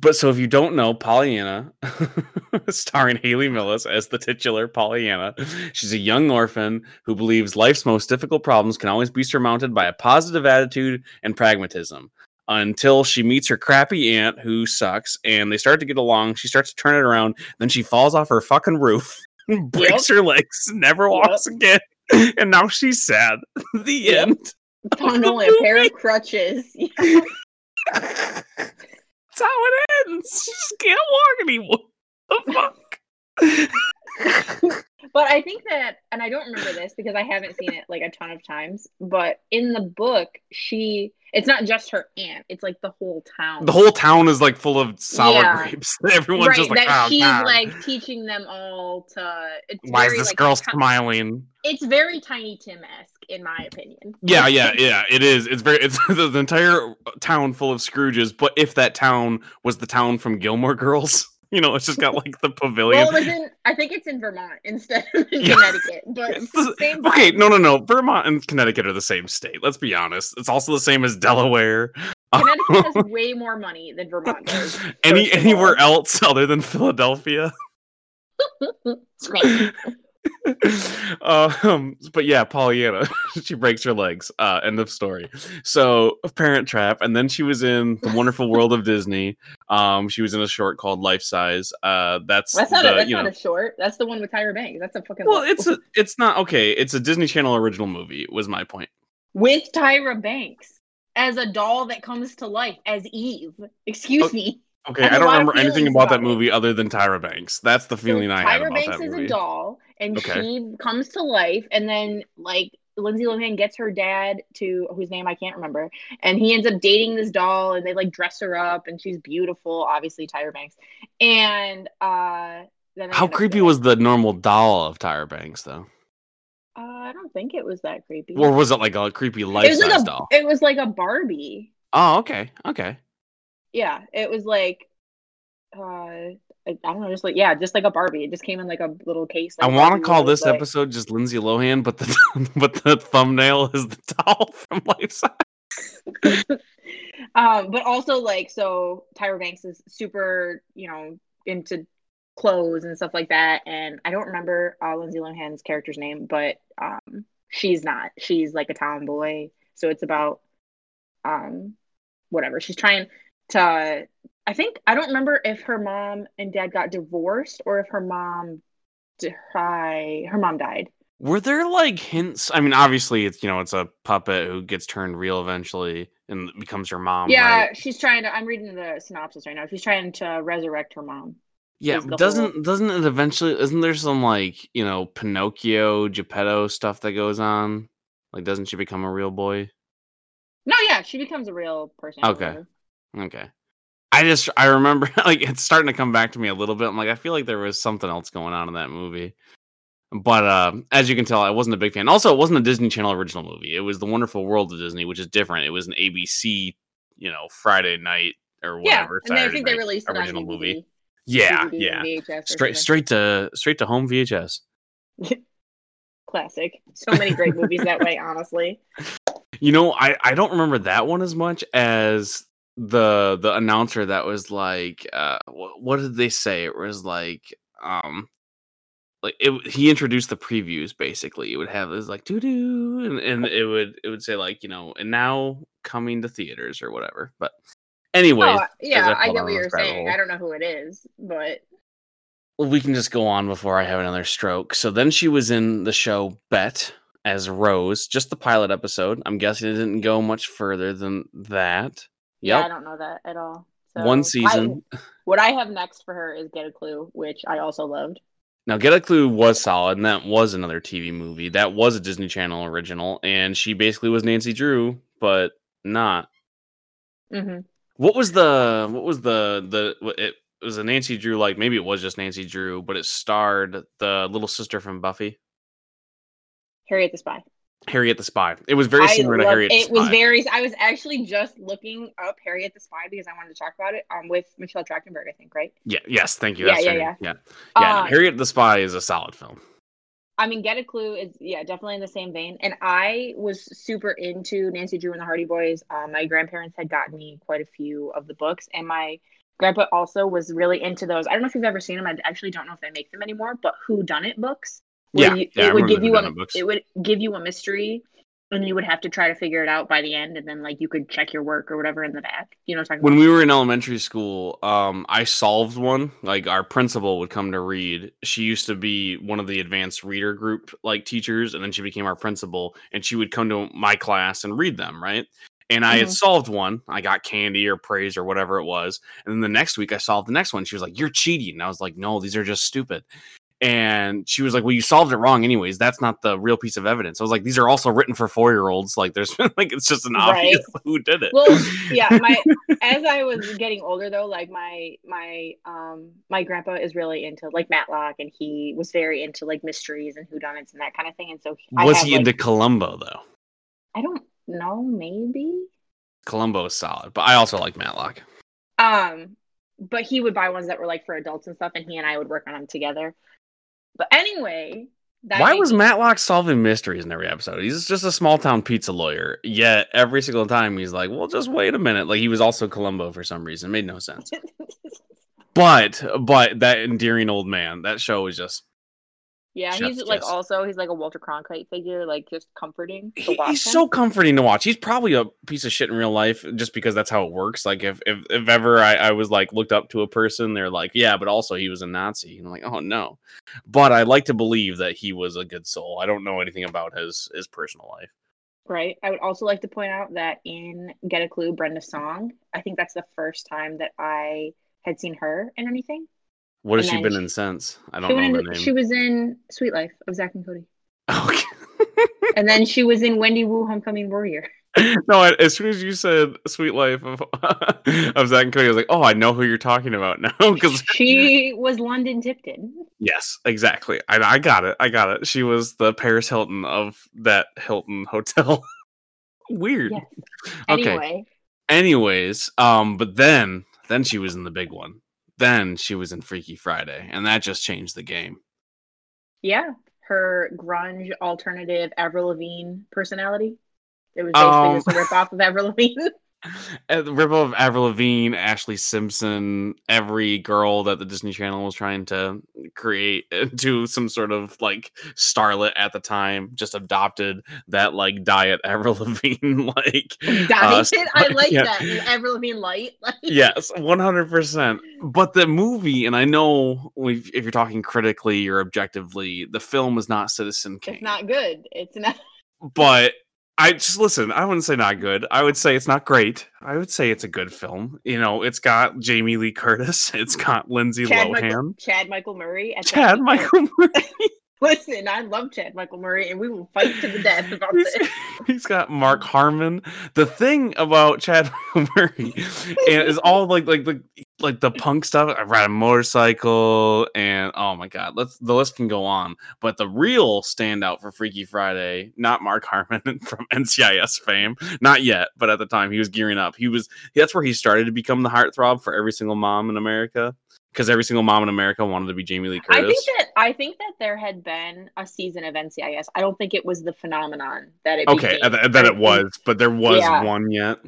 Speaker 1: But so if you don't know Pollyanna, starring Hayley Millis as the titular Pollyanna, she's a young orphan who believes life's most difficult problems can always be surmounted by a positive attitude and pragmatism. Until she meets her crappy aunt who sucks and they start to get along, she starts to turn it around, then she falls off her fucking roof, breaks her legs, never walks again, and now she's sad. the
Speaker 2: Yep.
Speaker 1: end.
Speaker 2: Found only a pair of crutches.
Speaker 1: That's how it ends. She just can't walk anymore. The fuck?
Speaker 2: But I think that, and I don't remember this because I haven't seen it like a ton of times. But in the book, she it's not just her aunt; it's like the whole town.
Speaker 1: The whole town is like full of sour
Speaker 2: Yeah.
Speaker 1: grapes. Everyone's
Speaker 2: right,
Speaker 1: just like,
Speaker 2: that
Speaker 1: oh,
Speaker 2: she's
Speaker 1: God.
Speaker 2: like teaching them all to. It's
Speaker 1: why is this
Speaker 2: like,
Speaker 1: girl
Speaker 2: ti-
Speaker 1: smiling?
Speaker 2: It's very Tiny Tim esque, in my opinion.
Speaker 1: Yeah, yeah, yeah. It is. It's very. It's the, entire town full of Scrooges. But if that town was the town from Gilmore Girls, you know, it's just got like the pavilion.
Speaker 2: Well, it was in. I think it's in Vermont instead of in
Speaker 1: Yeah.
Speaker 2: Connecticut, but
Speaker 1: the-
Speaker 2: same.
Speaker 1: okay, no, no, no. Vermont and Connecticut are the same state. Let's be honest. It's also the same as Delaware.
Speaker 2: Connecticut has way more money than Vermont does.
Speaker 1: Any anywhere else other than Philadelphia. Um, but yeah, Pollyanna, she breaks her legs. Uh, end of story. So, Parent Trap, and then she was in The Wonderful World of Disney. Um, she was in a short called Life Size. Uh, that's
Speaker 2: That's not
Speaker 1: the,
Speaker 2: a. That's not
Speaker 1: know.
Speaker 2: a short. That's the one with Tyra Banks. That's a fucking.
Speaker 1: well, it's a, it's not okay. It's a Disney Channel original movie. Was my point.
Speaker 2: with Tyra Banks as a doll that comes to life as Eve. Excuse
Speaker 1: Oh,
Speaker 2: me.
Speaker 1: Okay,
Speaker 2: I
Speaker 1: I don't remember anything about that
Speaker 2: about it.
Speaker 1: movie other than Tyra Banks. That's the
Speaker 2: So
Speaker 1: feeling I had
Speaker 2: Tyra
Speaker 1: about
Speaker 2: Banks
Speaker 1: that
Speaker 2: is
Speaker 1: movie.
Speaker 2: a doll, and
Speaker 1: Okay.
Speaker 2: she comes to life, and then like Lindsay Lohan gets her dad to whose name I can't remember, and he ends up dating this doll, and they like dress her up, and she's beautiful, obviously Tyra Banks, and uh. Then
Speaker 1: How creepy was the normal doll of Tyra Banks, though?
Speaker 2: Uh, I don't think it was that creepy.
Speaker 1: Or was it like a creepy life size
Speaker 2: like
Speaker 1: doll?
Speaker 2: It was like a Barbie.
Speaker 1: Oh, okay, okay.
Speaker 2: Yeah, it was like, uh, I, I don't know, just like yeah, just like a Barbie. It just came in like a little case.
Speaker 1: I want to call this
Speaker 2: like-
Speaker 1: episode just Lindsay Lohan, but the but the thumbnail is the doll from Life Size.
Speaker 2: um, but also like so Tyra Banks is super, you know, into clothes and stuff like that. And I don't remember uh, Lindsay Lohan's character's name, but um, she's not. She's like a tomboy. So it's about um, whatever. She's trying to. I think I don't remember if her mom and dad got divorced or if her mom died. Her mom died.
Speaker 1: Were there like hints? I mean, obviously, it's you know, it's a puppet who gets turned real eventually and becomes her mom.
Speaker 2: yeah,
Speaker 1: right?
Speaker 2: she's trying to. I'm reading the synopsis right now. She's trying to resurrect her mom.
Speaker 1: yeah. Doesn't
Speaker 2: whole-
Speaker 1: doesn't it eventually? Isn't there some like you know Pinocchio, Geppetto stuff that goes on? Like, doesn't she become a real boy?
Speaker 2: No, yeah, she becomes a real person.
Speaker 1: Okay. Okay. I just I remember like it's starting to come back to me a little bit. I'm like I feel like there was something else going on in that movie. But uh, as you can tell, I wasn't a big fan. Also, it wasn't a Disney Channel original movie. It was The Wonderful World of Disney, which is different. It was an ABC, you know, Friday night or
Speaker 2: Yeah,
Speaker 1: whatever.
Speaker 2: and then I think they released it
Speaker 1: original movie. Yeah,
Speaker 2: DVD
Speaker 1: yeah.
Speaker 2: VHS
Speaker 1: Straight straight to straight to home VHS.
Speaker 2: Classic. So many great movies that way, honestly.
Speaker 1: You know, I I don't remember that one as much as the the announcer that was like uh what, what did they say? It was like um like it he introduced the previews basically. It would have this like doo doo and, and it would it would say like, you know, and now coming to theaters or whatever. But anyway
Speaker 2: oh, yeah,
Speaker 1: I
Speaker 2: I get what you're saying.
Speaker 1: hole.
Speaker 2: I don't know who it is, but
Speaker 1: we can just go on before I have another stroke. So then she was in the show Bette as Rose, just the pilot episode. I'm guessing it didn't go much further than that.
Speaker 2: Yeah, I don't know that at all. So
Speaker 1: One
Speaker 2: I-
Speaker 1: season.
Speaker 2: what I have next for her is Get a Clue, which I also loved.
Speaker 1: Now, Get a Clue was solid, and that was another TV movie. That was a Disney Channel original, and she basically was Nancy Drew, but not.
Speaker 2: hmm
Speaker 1: What was the what was the the what- it, it was a Nancy Drew like maybe it was just Nancy Drew, but it starred the little sister from Buffy,
Speaker 2: Harriet the Spy.
Speaker 1: Harriet the Spy. It was very similar to Harriet. the Spy.
Speaker 2: It was very. I was actually just looking up Harriet the Spy because I wanted to talk about it. Um, with Michelle Trachtenberg, I think, right?
Speaker 1: Yeah. Yes. Thank you.
Speaker 2: Yeah,
Speaker 1: That's
Speaker 2: yeah, yeah.
Speaker 1: Yeah. Yeah.
Speaker 2: Um,
Speaker 1: Harriet the Spy is a solid film.
Speaker 2: I mean, Get a Clue is yeah, definitely in the same vein. And I was super into Nancy Drew and the Hardy Boys. Um, my grandparents had gotten me quite a few of the books, and my grandpa also was really into those. I don't know if you've ever seen them. I actually don't know if they make them anymore. But Who Done It books.
Speaker 1: Yeah,
Speaker 2: you,
Speaker 1: yeah, I
Speaker 2: it would give you a it would give you a mystery, and you would have to try to figure it out by the end, and then like you could check your work or whatever in the back. You know, what I'm talking
Speaker 1: When we were in elementary school, um, I solved one. Like our principal would come to read. She used to be one of the advanced reader group like teachers, and then she became our principal, and she would come to my class and read them, right? And I had
Speaker 2: Mhm.
Speaker 1: solved one. I got candy or praise or whatever it was. And then the next week I solved the next one. She was like, You're cheating. And I was like, No, these are just stupid. And she was like, "Well, you solved it wrong, anyways. That's not the real piece of evidence." I was like, "These are also written for four year olds. Like, there's like it's just an obvious
Speaker 2: Right.
Speaker 1: who did it."
Speaker 2: Well, yeah, my as I was getting older though, like my my um my grandpa is really into like Matlock and he was very into like mysteries and whodunits and that kind of thing. And so I
Speaker 1: was
Speaker 2: have,
Speaker 1: he
Speaker 2: like-
Speaker 1: into Columbo though?
Speaker 2: I don't know, maybe.
Speaker 1: Columbo is solid, but I also like Matlock.
Speaker 2: Um, but he would buy ones that were like for adults and stuff, and he and I would work on them together. But anyway, that
Speaker 1: Why was Matlock solving mysteries in every episode? He's just a small town pizza lawyer. Yet every single time he's like, "Well, just wait a minute." Like he was also Columbo for some reason. It made no sense. But but that endearing old man, that show was just
Speaker 2: yeah,
Speaker 1: Chef's
Speaker 2: he's like
Speaker 1: kiss.
Speaker 2: also he's like a Walter Cronkite figure, like just comforting to
Speaker 1: he-
Speaker 2: watch
Speaker 1: he's
Speaker 2: him.
Speaker 1: so comforting to watch. He's probably a piece of shit in real life just because that's how it works. Like if if, if ever I, I was like looked up to a person, they're like, yeah, but also he was a Nazi. And I'm like, oh no. But I like to believe that he was a good soul. I don't know anything about his his personal life.
Speaker 2: Right. I would also like to point out that in Get a Clue, Brenda Song, I think that's the first time that I had seen her in anything.
Speaker 1: What has she been
Speaker 2: she-
Speaker 1: in since? I don't know
Speaker 2: in-
Speaker 1: the name.
Speaker 2: she was in Suite Life of Zack and Cody.
Speaker 1: Okay.
Speaker 2: And then she was in Wendy Wu Homecoming Warrior.
Speaker 1: no, I, as soon as you said "Suite Life" of of Zack and Cody, I was like, "Oh, I know who you're talking about now." Because
Speaker 2: She was London Tipton.
Speaker 1: yes, exactly, I, I got it. I got it. She was the Paris Hilton of that Hilton hotel. Weird.
Speaker 2: Yes.
Speaker 1: Okay. Anyways, um, but then then she was in the big one. Then she was in Freaky Friday, and that just changed the game.
Speaker 2: yeah, her grunge alternative Avril Lavigne personality. It was basically
Speaker 1: Um,
Speaker 2: just a rip off of Avril Lavigne.
Speaker 1: Uh, the rip of Avril Lavigne, Ashlee Simpson, every girl that the Disney Channel was trying to create into some sort of like starlet at the time, just adopted that like diet Avril Lavigne like
Speaker 2: Diet. I like
Speaker 1: yeah.
Speaker 2: that. Avril Lavigne light. Like,
Speaker 1: yes, one hundred percent. But the movie, and I know if if you're talking critically or objectively, the film is not Citizen Kane.
Speaker 2: It's not good. It's not.
Speaker 1: but I just listen. I wouldn't say not good. I would say it's not great. I would say it's a good film. You know, it's got Jamie Lee Curtis. It's got Lindsay
Speaker 2: Chad
Speaker 1: Lohan.
Speaker 2: Michael, Chad Michael Murray. At the-
Speaker 1: Chad Michael Murray.
Speaker 2: Listen, I love Chad Michael Murray, and we will fight to the death about
Speaker 1: He's-
Speaker 2: this.
Speaker 1: he's got Mark Harmon. The thing about Chad Michael Murray is all like like the like the punk stuff. I ride a motorcycle, and oh my god, let's the list can go on. But the real standout for Freaky Friday, not Mark Harmon from NCIS fame, not yet, but at the time he was gearing up. He was that's where he started to become the heartthrob for every single mom in America. Because every single mom in America wanted to be Jamie Lee Curtis.
Speaker 2: I think that I think that there had been a season of NCIS. I don't think it was the phenomenon that it.
Speaker 1: okay,
Speaker 2: became.
Speaker 1: that, that it was, but there was
Speaker 2: Yeah.
Speaker 1: one yet.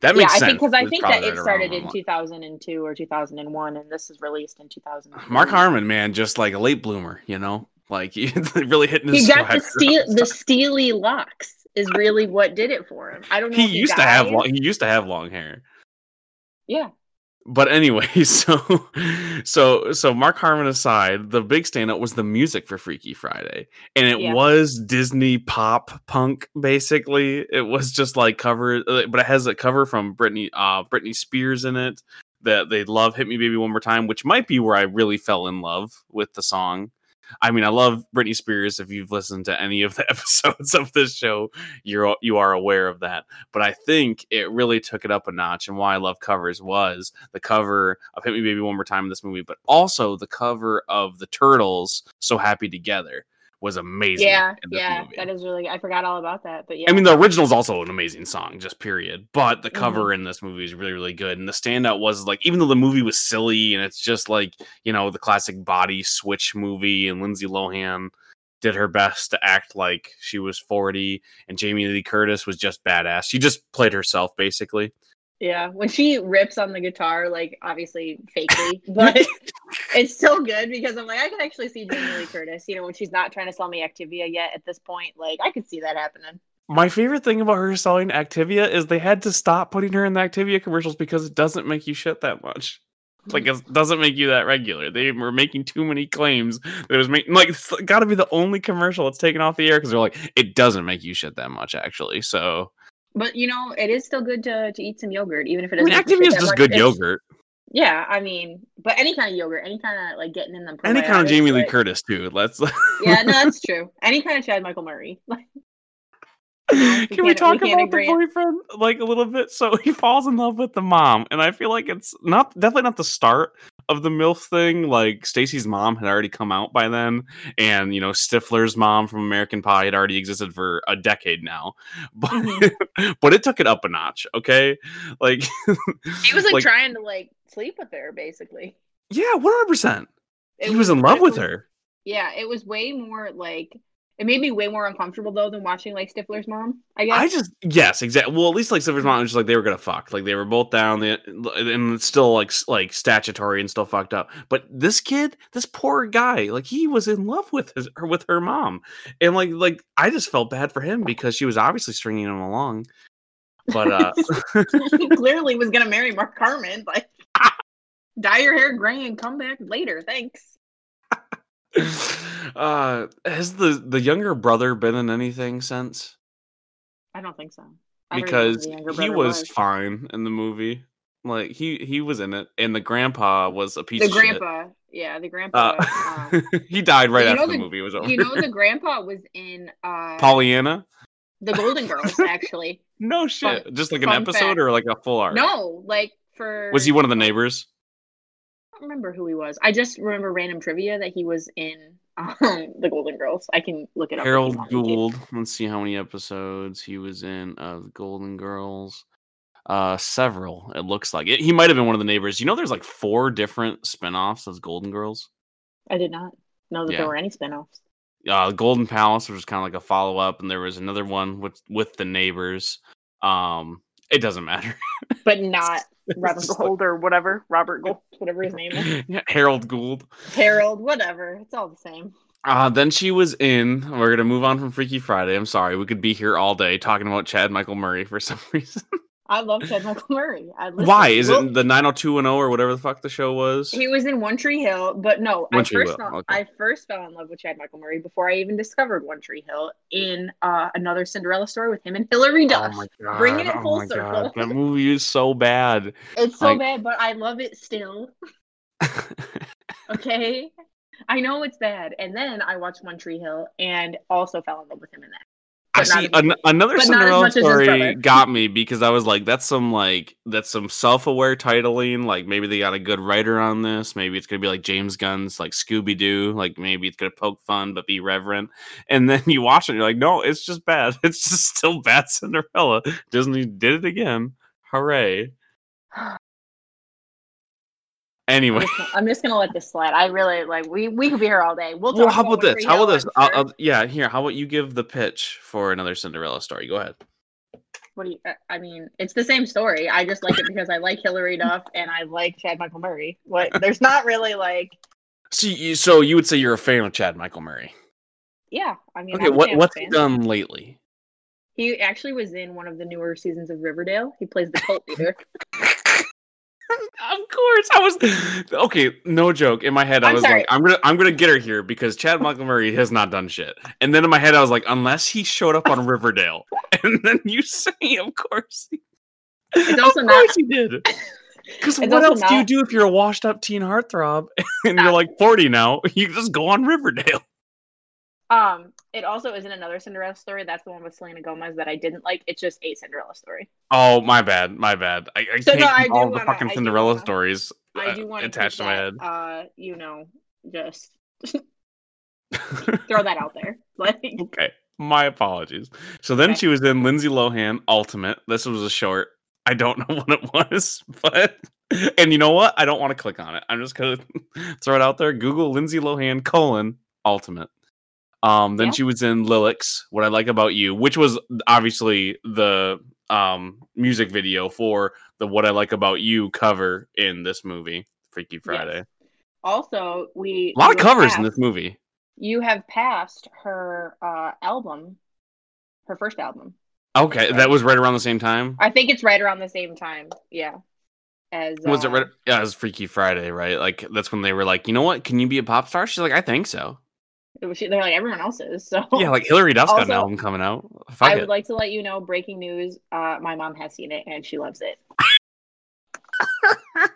Speaker 1: That
Speaker 2: Yeah,
Speaker 1: makes
Speaker 2: I think because I think that it started in 2002 or 2001, and this is released in 2000.
Speaker 1: Mark Harmon, man, just like a late bloomer, you know, like he really hitting his.
Speaker 2: He got the steel, the steely locks is really what did it for him. I don't know.
Speaker 1: He used to have long. He used to have long hair.
Speaker 2: Yeah,
Speaker 1: But anyway, so so so Mark Harmon aside, the big standout was the music for Freaky Friday, and it
Speaker 2: Yeah.
Speaker 1: was Disney pop punk. Basically, it was just like cover, but it has a cover from Britney uh Britney Spears in it. That they love "Hit Me Baby One More Time," which might be where I really fell in love with the song. I mean, I love Britney Spears. If you've listened to any of the episodes of this show, you're you are aware of that. But I think it really took it up a notch. And why I love covers was the cover of "Hit Me Baby One More Time" in this movie, but also the cover of the Turtles "So Happy Together" was amazing.
Speaker 2: yeah,
Speaker 1: in
Speaker 2: yeah.
Speaker 1: movie.
Speaker 2: That is really. I forgot all about that, but yeah.
Speaker 1: I mean, the original is also an amazing song, just period. But the
Speaker 2: Mm-hmm.
Speaker 1: cover in this movie is really, really good. And the standout was like, even though the movie was silly and it's just like, you know, the classic body switch movie, and Lindsay Lohan did her best to act like she was 40, and Jamie Lee Curtis was just badass. She just played herself, basically.
Speaker 2: Yeah, when she rips on the guitar, like obviously fakely, but it's still good because I'm like, I can actually see Jamie Lee Curtis. You know, when she's not trying to sell me Activia yet at this point, like I could see that happening.
Speaker 1: My favorite thing about her selling Activia is they had to stop putting her in the Activia commercials because it doesn't make you shit that much. Like it doesn't make you that regular. They were making too many claims that it was making like it's got to be the only commercial that's taken off the air because they're like it doesn't make you shit that much actually. So
Speaker 2: But you know, it is still good to to eat some yogurt, even if it doesn't.
Speaker 1: mean, Activia is just
Speaker 2: much.
Speaker 1: good
Speaker 2: It's-
Speaker 1: yogurt.
Speaker 2: Yeah, I mean, but any kind of yogurt, any kind of like getting in them.
Speaker 1: Any kind of Jamie Lee
Speaker 2: like-
Speaker 1: Curtis too. Let's.
Speaker 2: Yeah, no, that's true. Any kind of Chad Michael Murray.
Speaker 1: Can
Speaker 2: we
Speaker 1: talk
Speaker 2: we
Speaker 1: about the boyfriend like a little bit? So he falls in love with the mom, and I feel like it's not definitely not the start of the MILF thing. Like Stacy's mom had already come out by then, and you know Stifler's mom from American Pie had already existed for a decade now. But
Speaker 2: Mhm.
Speaker 1: but it took it up a notch. Okay, like
Speaker 2: he was like,
Speaker 1: Like-
Speaker 2: trying to like sleep with her, basically.
Speaker 1: yeah, one hundred percent. He was in love
Speaker 2: it
Speaker 1: with
Speaker 2: was-
Speaker 1: her.
Speaker 2: Yeah, it was way more like it made me way more uncomfortable though than watching like Stifler's mom. I guess.
Speaker 1: I just yes, exactly. Well, at least like Stifler's mom was just like they were gonna fuck, like they were both down, they, and it's still like like statutory and still fucked up. But this kid, this poor guy, like he was in love with his or with her mom, and like like I just felt bad for him because she was obviously stringing him along. But uh
Speaker 2: he clearly was gonna marry Mark Harmon. Like, dye your hair gray and come back later. Thanks.
Speaker 1: Uh has the the younger brother been in anything since?
Speaker 2: I don't think so. I don't even know who
Speaker 1: Because he
Speaker 2: brother
Speaker 1: was, fine in the movie. Like he he was in it, and the grandpa was a piece
Speaker 2: the
Speaker 1: of shit.
Speaker 2: grandpa. Yeah, the grandpa.
Speaker 1: Uh,
Speaker 2: um,
Speaker 1: he died right after the,
Speaker 2: the-
Speaker 1: movie was over.
Speaker 2: you know, the grandpa was in uh,
Speaker 1: Pollyanna?
Speaker 2: the Golden Girls. Actually,
Speaker 1: No shit. Just like an episode
Speaker 2: fact.
Speaker 1: or like a full arc?
Speaker 2: no, like for
Speaker 1: Was he one of the neighbors?
Speaker 2: Remember who he was. I just remember random trivia that he was in um, the Golden Girls. I can look it up.
Speaker 1: Harold
Speaker 2: want me to.
Speaker 1: Gould. Let's see how many episodes he was in of Golden Girls. Uh, several. It looks like it, he might have been one of the neighbors. You know, there's like four different spin-offs of Golden Girls.
Speaker 2: I did not know that
Speaker 1: Yeah.
Speaker 2: there were any spinoffs.
Speaker 1: Uh, Golden Palace, which was kind of like a follow-up, and there was another one with with the neighbors. Um, it doesn't matter.
Speaker 2: but not Robert Gold or whatever, Robert Gold, whatever his name is,
Speaker 1: Yeah, Harold Gould.
Speaker 2: Harold, whatever. It's all the same.
Speaker 1: Uh, then she was in. We're gonna move on from Freaky Friday. I'm sorry, we could be here all day talking about Chad Michael Murray for some reason.
Speaker 2: I love Chad Michael Murray. I listen-
Speaker 1: Why is it the 90210 or whatever the fuck the show was?
Speaker 2: He was in One Tree Hill, but no,
Speaker 1: One
Speaker 2: I
Speaker 1: Tree
Speaker 2: first
Speaker 1: Hill,
Speaker 2: fell,
Speaker 1: okay.
Speaker 2: I first fell in love with Chad Michael Murray before I even discovered One Tree Hill in uh, another Cinderella story with him and Hilary
Speaker 1: Oh
Speaker 2: Duff.
Speaker 1: my god!
Speaker 2: Bringing it
Speaker 1: oh
Speaker 2: full
Speaker 1: my
Speaker 2: circle.
Speaker 1: God, That movie is so bad.
Speaker 2: It's so
Speaker 1: like-
Speaker 2: bad, but I love it still. Okay, I know it's bad, and then I watched One Tree Hill and also fell in love with him in that.
Speaker 1: I see an- another Cinderella
Speaker 2: much as his
Speaker 1: story got me because I was like, that's some like that's some self-aware titling. Like maybe they got a good writer on this. Maybe it's gonna be like James Gunn's like Scooby Doo. Like maybe it's gonna poke fun but be reverent. And then you watch it, and you're like, no, it's just bad. It's just still bad Cinderella. Disney did it again. Hooray! Anyway.
Speaker 2: I'm just, gonna- I'm just gonna let this slide. I really like. We we could be here all day. We'll.
Speaker 1: Well, how
Speaker 2: about
Speaker 1: this? How about this? I'll. I'll, yeah, here. How about you give the pitch for another Cinderella story? Go ahead.
Speaker 2: What do you? uh, I mean, it's the same story. I just like it because I like Hilary Duff and I like Chad Michael Murray. What? There's not really like.
Speaker 1: So, you, so you would say you're a fan of Chad Michael Murray?
Speaker 2: Yeah, I mean,
Speaker 1: Okay,
Speaker 2: I'm
Speaker 1: what what's he done lately?
Speaker 2: He actually was in one of the newer seasons of Riverdale. He plays the cult leader.
Speaker 1: of course, I was okay. No joke. In my head, I
Speaker 2: I'm
Speaker 1: was
Speaker 2: sorry.
Speaker 1: like, I'm gonna, I'm gonna get her here because Chad Michael Murray has not done shit. And then in my head, I was like, unless he showed up on Riverdale, and then you say, of course, he,
Speaker 2: It's also
Speaker 1: of
Speaker 2: not-
Speaker 1: course he did. Because what else do you do if you're a washed up teen heartthrob and you're like 40 now? You just go on Riverdale.
Speaker 2: Um, it also isn't another Cinderella story. That's the one with Selena Gomez that I didn't like. It's just a Cinderella story.
Speaker 1: Oh, my bad, my bad. I, I
Speaker 2: So,
Speaker 1: can't
Speaker 2: no, I
Speaker 1: all the
Speaker 2: wanna-
Speaker 1: fucking
Speaker 2: I
Speaker 1: Cinderella
Speaker 2: wanna-
Speaker 1: stories
Speaker 2: I
Speaker 1: uh,
Speaker 2: do want to
Speaker 1: attached to my head.
Speaker 2: Uh, you know, just throw that out there. Like,
Speaker 1: okay, my apologies. So then
Speaker 2: Okay.
Speaker 1: she was in Lindsay Lohan Ultimate. This was a short. I don't know what it was, but and you know what? I don't want to click on it. I'm just gonna throw it out there. Google Lindsay Lohan colon Ultimate. Um, then
Speaker 2: Yeah.
Speaker 1: she was in Lillix. What I like about you, which was obviously the um music video for the What I Like About You cover in this movie, Freaky Friday.
Speaker 2: also, we
Speaker 1: A lot of covers in this movie.
Speaker 2: You have passed her uh album, her first album.
Speaker 1: Okay,
Speaker 2: Right.
Speaker 1: that was right around the same time.
Speaker 2: I think it's right around the same time. Yeah. As
Speaker 1: Was it
Speaker 2: uh,
Speaker 1: right? Yeah, it was Freaky Friday, right? Like that's when they were like, you know what? Can you be a pop star? She's like, I think so.
Speaker 2: They're like everyone else is. So
Speaker 1: Yeah, like Hilary Duff's got an album coming out. Fuck
Speaker 2: I
Speaker 1: it.
Speaker 2: would like to let you know, breaking news. Uh, my mom has seen it and she loves it.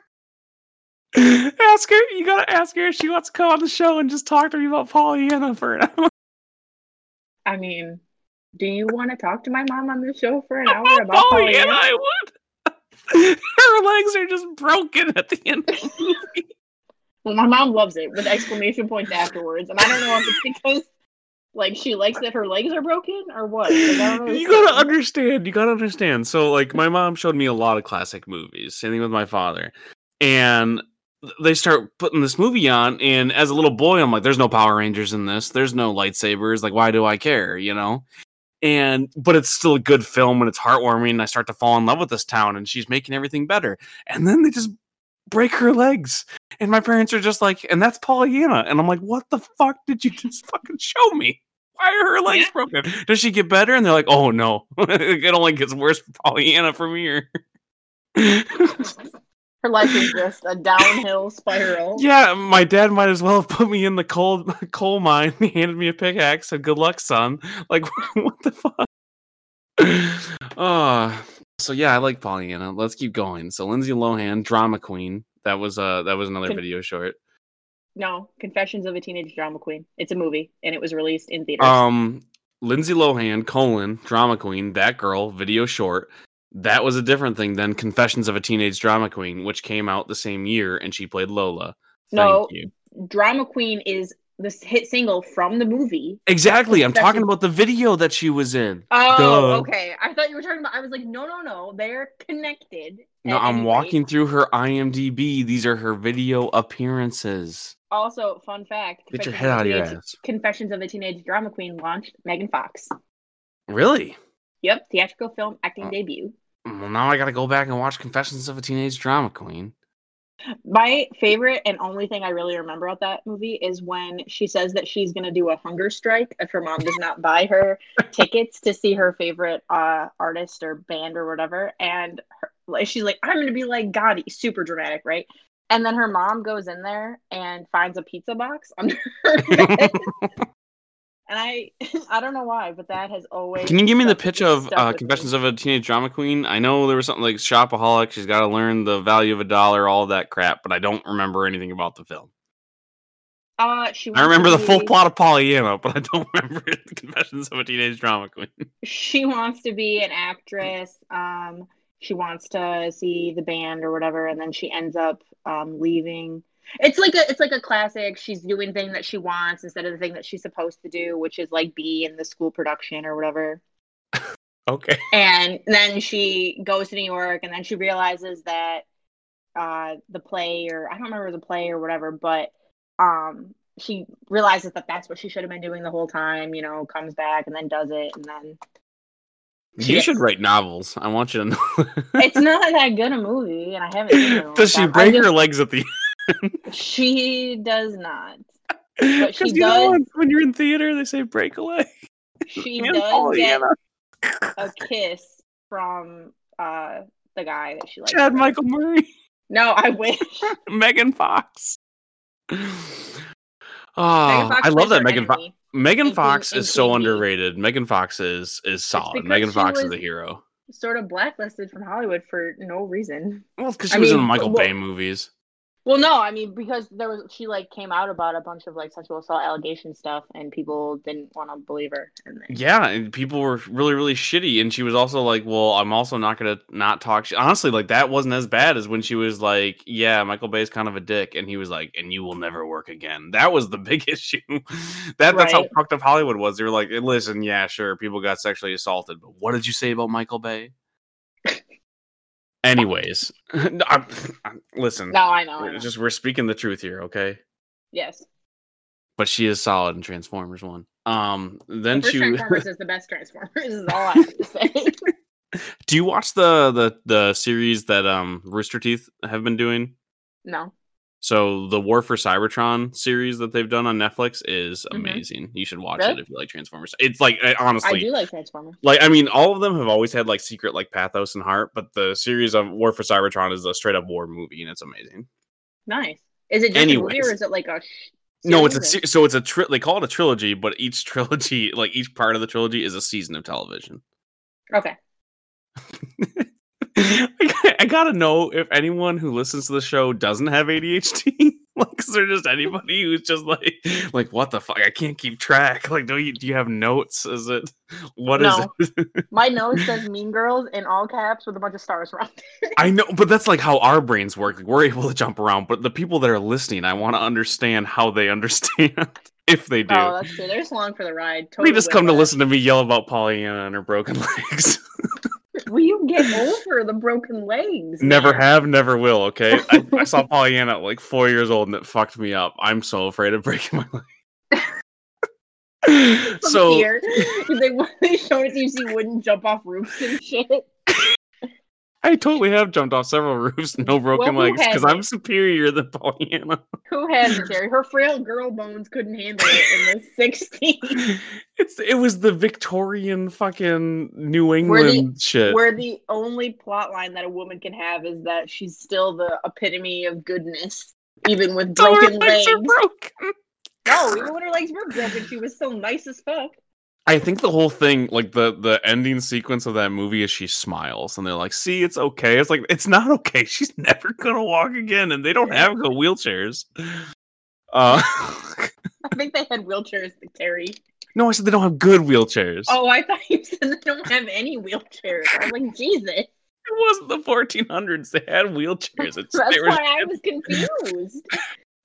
Speaker 1: ask her. You gotta ask her if she wants to come on the show and just talk to me about Pollyanna for an hour.
Speaker 2: I mean, do you want to talk to my mom on the show for an hour
Speaker 1: About
Speaker 2: about
Speaker 1: Pollyanna,
Speaker 2: Pollyanna?
Speaker 1: I would. Her legs are just broken at the end of the movie.
Speaker 2: Well, my mom loves it with exclamation points afterwards, and I don't know if it's because like she likes that her legs are broken or what. Like, I don't know
Speaker 1: you gotta understand. You gotta understand. So, like, my mom showed me a lot of classic movies. Same thing with my father, and they start putting this movie on. And as a little boy, I'm like, "There's no Power Rangers in this. There's no lightsabers. Like, why do I care?" You know. And but it's still a good film and it's heartwarming. And I start to fall in love with this town, and she's making everything better. And then they just break her legs, and my parents are just like, "And that's Pollyanna." And I'm like, "What the fuck did you just fucking show me?" Why are her legs
Speaker 2: Yeah.
Speaker 1: broken? Does she get better? And they're like, oh no, it only gets worse for Pollyanna from here.
Speaker 2: Her life is just a downhill spiral.
Speaker 1: yeah, my dad might as well have put me in the coal coal mine. He handed me a pickaxe. So good luck, son. Like, what the fuck? Oh, so yeah, I like Pollyanna. Let's keep going. So Lindsay Lohan, drama queen. That was uh that was another
Speaker 2: Can-
Speaker 1: video short.
Speaker 2: No, Confessions of a Teenage Drama Queen. It's a movie, and it was released in theaters.
Speaker 1: Um, Lindsay Lohan, colon, drama queen, that girl, video short. That was a different thing than Confessions of a Teenage Drama Queen, which came out the same year, and she played Lola. Thank
Speaker 2: No.
Speaker 1: you.
Speaker 2: Drama Queen is the hit single from the movie.
Speaker 1: Exactly. I'm talking about the video that she was in.
Speaker 2: Oh,
Speaker 1: Duh.
Speaker 2: okay. I thought you were talking about. I was like, no, no, no. They're connected.
Speaker 1: No, I'm
Speaker 2: any rate.
Speaker 1: walking through her IMDb. These are her video appearances.
Speaker 2: Also, fun fact:
Speaker 1: Get your head out of your
Speaker 2: Teenage-
Speaker 1: ass.
Speaker 2: Confessions of a Teenage Drama Queen launched Megan Fox.
Speaker 1: Really?
Speaker 2: Yep, theatrical film acting
Speaker 1: Oh.
Speaker 2: debut.
Speaker 1: Well, now I got to go back and watch Confessions of a Teenage Drama Queen.
Speaker 2: My favorite and only thing I really remember about that movie is when she says that she's going to do a hunger strike if her mom does not buy her tickets to see her favorite uh, artist or band or whatever. And her, she's like, I'm going to be like Gotti, super dramatic, right? And then her mom goes in there and finds a pizza box under her bed. and I, I don't know why, but that has always.
Speaker 1: Can you give me the pitch of uh,
Speaker 2: with me.
Speaker 1: Confessions of a Teenage Drama Queen? I know there was something like shopaholic. She's got to learn the value of a dollar, all that crap, but I don't remember anything about the film.
Speaker 2: Uh, she
Speaker 1: I remember the full plot of Pollyanna, but I don't remember the Confessions of a Teenage Drama Queen.
Speaker 2: she wants to be an actress. Um, she wants to see the band or whatever, and then she ends up um, leaving. It's like a it's like a classic. She's doing thing that she wants instead of the thing that she's supposed to do, which is like be in the school production or whatever.
Speaker 1: Okay.
Speaker 2: And then she goes to New York, and then she realizes that uh, the play, or I don't remember the play or whatever, but um, she realizes that that's what she should have been doing the whole time. You know, comes back and then does it, and then
Speaker 1: You
Speaker 2: Yes.
Speaker 1: should write novels. I want you to know.
Speaker 2: it's not that good a movie, and I haven't seen it. in a long
Speaker 1: Does she break her legs at the
Speaker 2: She does not.
Speaker 1: Because
Speaker 2: she
Speaker 1: you know
Speaker 2: does-
Speaker 1: when, you're in theater, they say break a leg.
Speaker 2: She does get a kiss from uh the guy that she likes.
Speaker 1: Chad Michael Murray.
Speaker 2: No, I wish.
Speaker 1: Megan Fox. Oh,
Speaker 2: Fox
Speaker 1: I love that Megan Fox. Megan Fox is so underrated. Megan Fox is is solid. Megan Fox is a hero.
Speaker 2: Sort of blacklisted from Hollywood for no reason.
Speaker 1: Well, because she
Speaker 2: I
Speaker 1: was in Michael
Speaker 2: well-
Speaker 1: Bay movies.
Speaker 2: Well, no, I mean because there was she like came out about a bunch of like sexual assault allegation stuff, and people didn't want to believe her. And then,
Speaker 1: Yeah, and people were really, really shitty. And she was also like, "Well, I'm also not gonna not talk." Sh-. Honestly, like that wasn't as bad as when she was like, "Yeah, Michael Bay's kind of a dick," and he was like, "And you will never work again." That was the big issue. that that's how fucked up Hollywood was. They were like, "Listen, yeah, sure, people got sexually assaulted, but what did you say about Michael Bay?" Anyways, I'm- I'm- listen,
Speaker 2: no, I know. I
Speaker 1: we're
Speaker 2: know.
Speaker 1: just we're speaking the truth here, okay?
Speaker 2: yes,
Speaker 1: But she is solid in Transformers One. Um, then
Speaker 2: the first
Speaker 1: she
Speaker 2: Transformers is the best Transformers. Is all I have to say.
Speaker 1: Do you watch the the the series that um Rooster Teeth have been doing?
Speaker 2: no,
Speaker 1: So the War for Cybertron series that they've done on Netflix is
Speaker 2: Mhm.
Speaker 1: amazing. You should watch
Speaker 2: Really?
Speaker 1: it if you like Transformers. It's like
Speaker 2: I
Speaker 1: honestly,
Speaker 2: do like Transformers.
Speaker 1: like I mean, all of them have always had like secret like pathos and heart, but the series of War for Cybertron is a straight up war movie and it's amazing.
Speaker 2: Nice. Is it just a movie or is it like a?
Speaker 1: No, it's a
Speaker 2: series or-
Speaker 1: se- so it's a tri- they call it a trilogy, but each trilogy, like each part of the trilogy, is a season of television.
Speaker 2: Okay.
Speaker 1: I I gotta know if anyone who listens to the show doesn't have ADHD. like, is there just anybody who's just like, like, what the fuck? I can't keep track. Like, do you do you have notes? Is it what is
Speaker 2: No.
Speaker 1: it?
Speaker 2: My notes says Mean Girls in all caps with a bunch of stars around it.
Speaker 1: I know, but that's like how our brains work. Like, we're able to jump around, but the people that are listening, I want to understand how they understand if they do.
Speaker 2: Oh, that's true. They're just long for the ride.
Speaker 1: they
Speaker 2: Totally
Speaker 1: just
Speaker 2: with
Speaker 1: come to
Speaker 2: it.
Speaker 1: listen to me yell about Pollyanna and her broken legs.
Speaker 2: Will you get over the broken legs?
Speaker 1: never
Speaker 2: man?
Speaker 1: have, never will. Okay, I, I saw Pollyanna at like four years old, and it fucked me up. I'm so afraid of breaking my leg. So
Speaker 2: here, they they showed it to you so you wouldn't jump off roofs and shit.
Speaker 1: I totally have jumped off several roofs, no broken
Speaker 2: who
Speaker 1: legs, because? I'm superior than Pollyanna.
Speaker 2: Who hasn't, Jerry? Her frail girl bones couldn't handle it in the '60s.
Speaker 1: It's it was the Victorian fucking New
Speaker 2: Where
Speaker 1: England
Speaker 2: the-
Speaker 1: shit.
Speaker 2: Where the only plot line that a woman can have is that she's still the epitome of goodness, even with broken
Speaker 1: legs
Speaker 2: legs.
Speaker 1: broken.
Speaker 2: No, even when her legs were broken, she was still nice as fuck.
Speaker 1: I think the whole thing, like the the ending sequence of that movie, is she smiles and they're like, "See, it's okay." It's like it's not okay. She's never gonna walk again, and they don't have good wheelchairs. Uh,
Speaker 2: I think they had wheelchairs to carry.
Speaker 1: no, I said they don't have good wheelchairs.
Speaker 2: Oh, I thought you said they don't have any wheelchairs. I was like, Jesus.
Speaker 1: It wasn't the 1400s. They had wheelchairs. It's,
Speaker 2: That's why I was confused.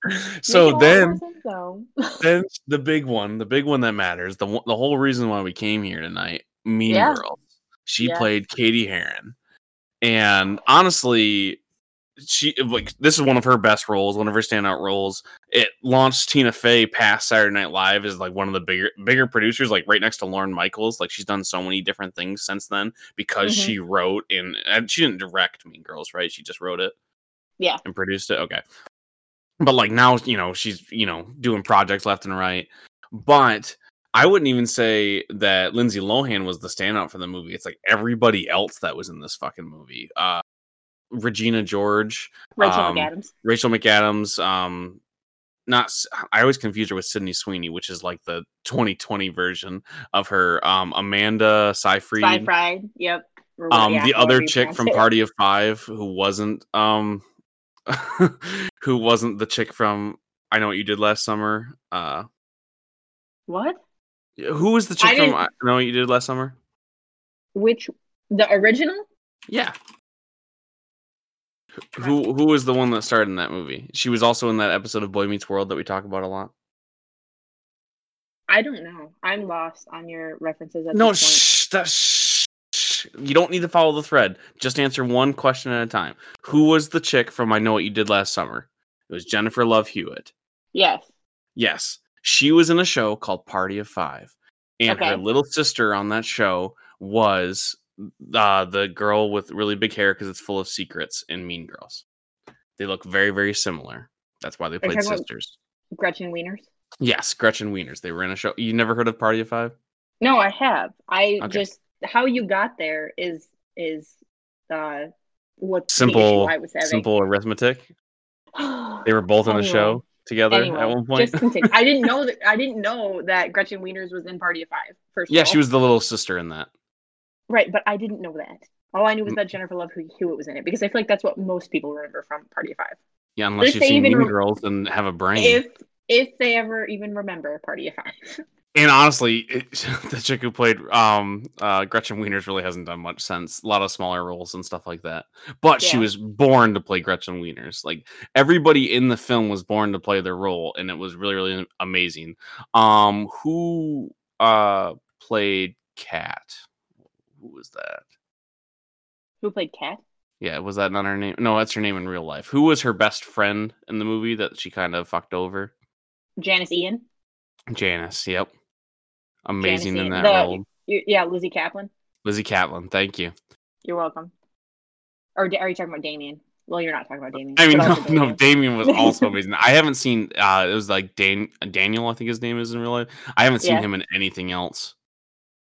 Speaker 1: so
Speaker 2: Making a lot
Speaker 1: then,
Speaker 2: more sense, though.
Speaker 1: then the big one, the big one that matters, the the whole reason why we came here tonight, Mean
Speaker 2: Yeah.
Speaker 1: Girls. She
Speaker 2: Yes.
Speaker 1: played Cady Heron, and honestly, she like this is one of her best roles, one of her standout roles. It launched Tina Fey past Saturday Night Live as like one of the bigger bigger producers, like right next to Lorne Michaels. Like she's done so many different things since then because
Speaker 2: Mhm.
Speaker 1: she wrote in and she didn't direct Mean Girls, right? She just wrote it.
Speaker 2: Yeah.
Speaker 1: and produced it. Okay. But like now, you know, she's, you know, doing projects left and right. But I wouldn't even say that Lindsay Lohan was the standout for the movie. It's like everybody else that was in this fucking movie. Uh Regina George,
Speaker 2: Rachel
Speaker 1: Um,
Speaker 2: McAdams.
Speaker 1: Rachel McAdams, um not I always confuse her with Sydney Sweeney, which is like the 2020 version of her. Um Amanda Seyfried.
Speaker 2: Sci Fried. Yep.
Speaker 1: Um,
Speaker 2: yeah,
Speaker 1: the other chick from. Party of Five who wasn't um who wasn't the chick from I Know What You Did Last Summer. Uh,
Speaker 2: What?
Speaker 1: who was the
Speaker 2: I
Speaker 1: chick from
Speaker 2: didn't-
Speaker 1: I Know What You Did Last Summer?
Speaker 2: Which? The original?
Speaker 1: Yeah. Who who was the one that starred in that movie? She was also in that episode of Boy Meets World that we talk about a lot.
Speaker 2: I don't know. I'm lost on your references at
Speaker 1: No,
Speaker 2: this point.
Speaker 1: shh, that, shh, You don't need to follow the thread. Just answer one question at a time. Who was the chick from I Know What You Did Last Summer? It was Jennifer Love Hewitt.
Speaker 2: Yes.
Speaker 1: Yes, she was in a show called Party of Five, and her little sister on that show was uh, the girl with really big hair because it's full of secrets in Mean Girls. They look very, very similar. That's why they played sisters.
Speaker 2: Gretchen Wieners.
Speaker 1: Yes, Gretchen Wieners. They were in a show. You never heard of Party of Five?
Speaker 2: No, I have. I
Speaker 1: Okay.
Speaker 2: just how you got there is is uh what
Speaker 1: Simple,
Speaker 2: I was having.
Speaker 1: simple arithmetic. They were both in a
Speaker 2: Anyway.
Speaker 1: show together
Speaker 2: Anyway,
Speaker 1: at one point.
Speaker 2: I didn't know that. I didn't know that Gretchen Wieners was in Party of Five. First,
Speaker 1: yeah, she was the little sister in that.
Speaker 2: right, but I didn't know that. All I knew
Speaker 1: Mm.
Speaker 2: was that Jennifer Love Who Hewitt was in it because I feel like that's what most people remember from Party of Five.
Speaker 1: Yeah, unless
Speaker 2: If
Speaker 1: you've seen Mean Girls and have a brain.
Speaker 2: If if they ever even remember Party of Five.
Speaker 1: And honestly, it, the chick who played um, uh, Gretchen Wieners really hasn't done much since. A lot of smaller roles and stuff like that. But she was born to play Gretchen Wieners. Like everybody in the film was born to play their role, and it was really, really amazing. Um, who uh played Cat? Who was that?
Speaker 2: Who played Cat?
Speaker 1: Yeah, was that not her name? No, that's her name in real life. Who was her best friend in the movie that she kind of fucked over?
Speaker 2: Janis Ian.
Speaker 1: Janis. Yep. Amazing
Speaker 2: Janis
Speaker 1: in that
Speaker 2: The-
Speaker 1: role.
Speaker 2: Y- Yeah, Lizzy Caplan.
Speaker 1: Lizzy Caplan. Thank you.
Speaker 2: You're welcome. Or are you talking about Damien? Well, you're not talking about Damien.
Speaker 1: I mean, no,
Speaker 2: also
Speaker 1: no,
Speaker 2: Damien.
Speaker 1: Damien was also amazing. I haven't seen. uh It was like Dan Daniel, I think his name is in real life. I haven't seen
Speaker 2: Yeah.
Speaker 1: him in anything else.